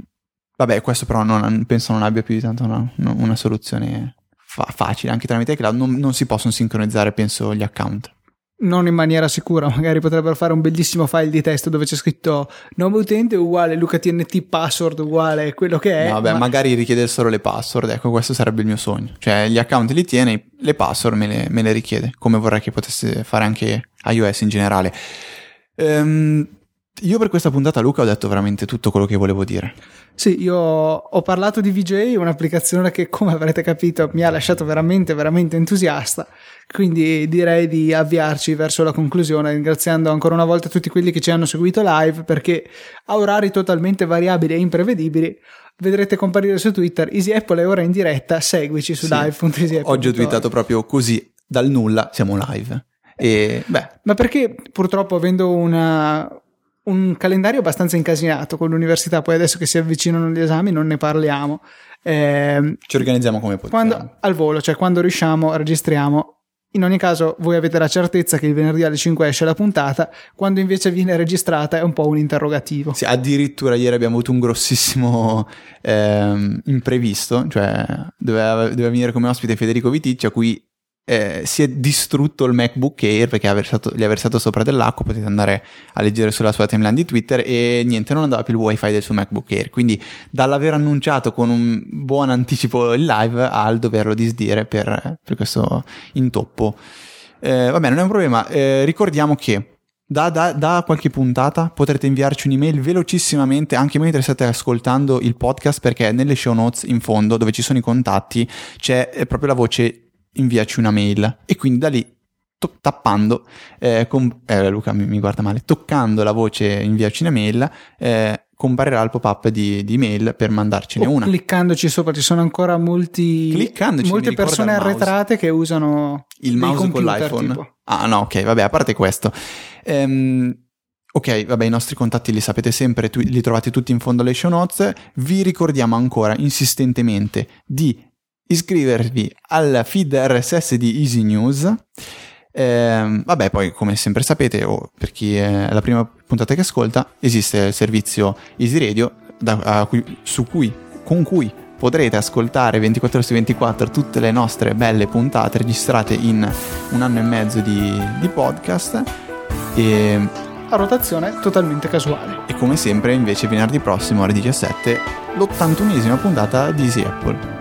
vabbè, questo però non, penso non abbia più di tanto una, una soluzione fa- facile, anche tramite iCloud non, non si possono sincronizzare, penso, gli account. Non in maniera sicura, [laughs] magari potrebbero fare un bellissimo file di testo dove c'è scritto nome utente uguale Luca TNT password uguale quello che è. No, vabbè, ma- magari richiede solo le password, ecco, questo sarebbe il mio sogno. Cioè, gli account li tiene, le password me le, me le richiede, come vorrei che potesse fare anche iOS in generale. Ehm, io per questa puntata, Luca, ho detto veramente tutto quello che volevo dire. Sì, io ho parlato di VJ, un'applicazione che come avrete capito mi ha lasciato veramente, veramente entusiasta, quindi direi di avviarci verso la conclusione ringraziando ancora una volta tutti quelli che ci hanno seguito live perché a orari totalmente variabili e imprevedibili vedrete comparire su Twitter Easy Apple è ora in diretta, seguici su Sì. live.easyapple.org. Oggi ho twittato proprio così, dal nulla, siamo live. E, Ma perché purtroppo avendo una- un calendario abbastanza incasinato con l'università, poi adesso che si avvicinano gli esami non ne parliamo. Ehm, ci organizziamo come possiamo. quando al volo, cioè quando riusciamo, registriamo In ogni caso, voi avete la certezza che il venerdì alle 5 esce la puntata, quando invece viene registrata è un po' un interrogativo. Sì, addirittura ieri abbiamo avuto un grossissimo ehm, imprevisto, cioè doveva, doveva venire come ospite Federico Viticci, a cui eh, si è distrutto il MacBook Air perché ha versato, gli ha versato sopra dell'acqua, potete andare a leggere sulla sua timeline di Twitter e niente, non andava più il wifi del suo MacBook Air, quindi dall'aver annunciato con un buon anticipo il live al doverlo disdire per, per questo intoppo. Eh, va bene, non è un problema, eh, ricordiamo che da, da, da, qualche puntata potrete inviarci un'email velocissimamente anche mentre state ascoltando il podcast perché nelle show notes in fondo dove ci sono i contatti c'è eh, proprio la voce inviaci una mail. E quindi da lì tappando eh, com- eh, Luca mi, mi, guarda male toccando la voce inviaci una mail eh, comparirà il pop-up di, di mail per mandarcene o una. cliccandoci sopra ci sono ancora molti molte persone arretrate che usano il mouse con l'iPhone. tipo. ah no ok vabbè a parte questo. Ehm, Ok, vabbè, i nostri contatti li sapete sempre, tu- li trovate tutti in fondo alle show notes. Vi ricordiamo ancora insistentemente di iscrivervi al feed RSS di Easy News. Eh, vabbè, poi come sempre sapete, o per chi è la prima puntata che ascolta, esiste il servizio Easy Radio da, cui, su cui, con cui potrete ascoltare 24 ore su 24 tutte le nostre belle puntate registrate in un anno e mezzo di, di podcast. E a rotazione totalmente casuale. E come sempre, invece, venerdì prossimo alle 17, l'81esima puntata di Easy Apple.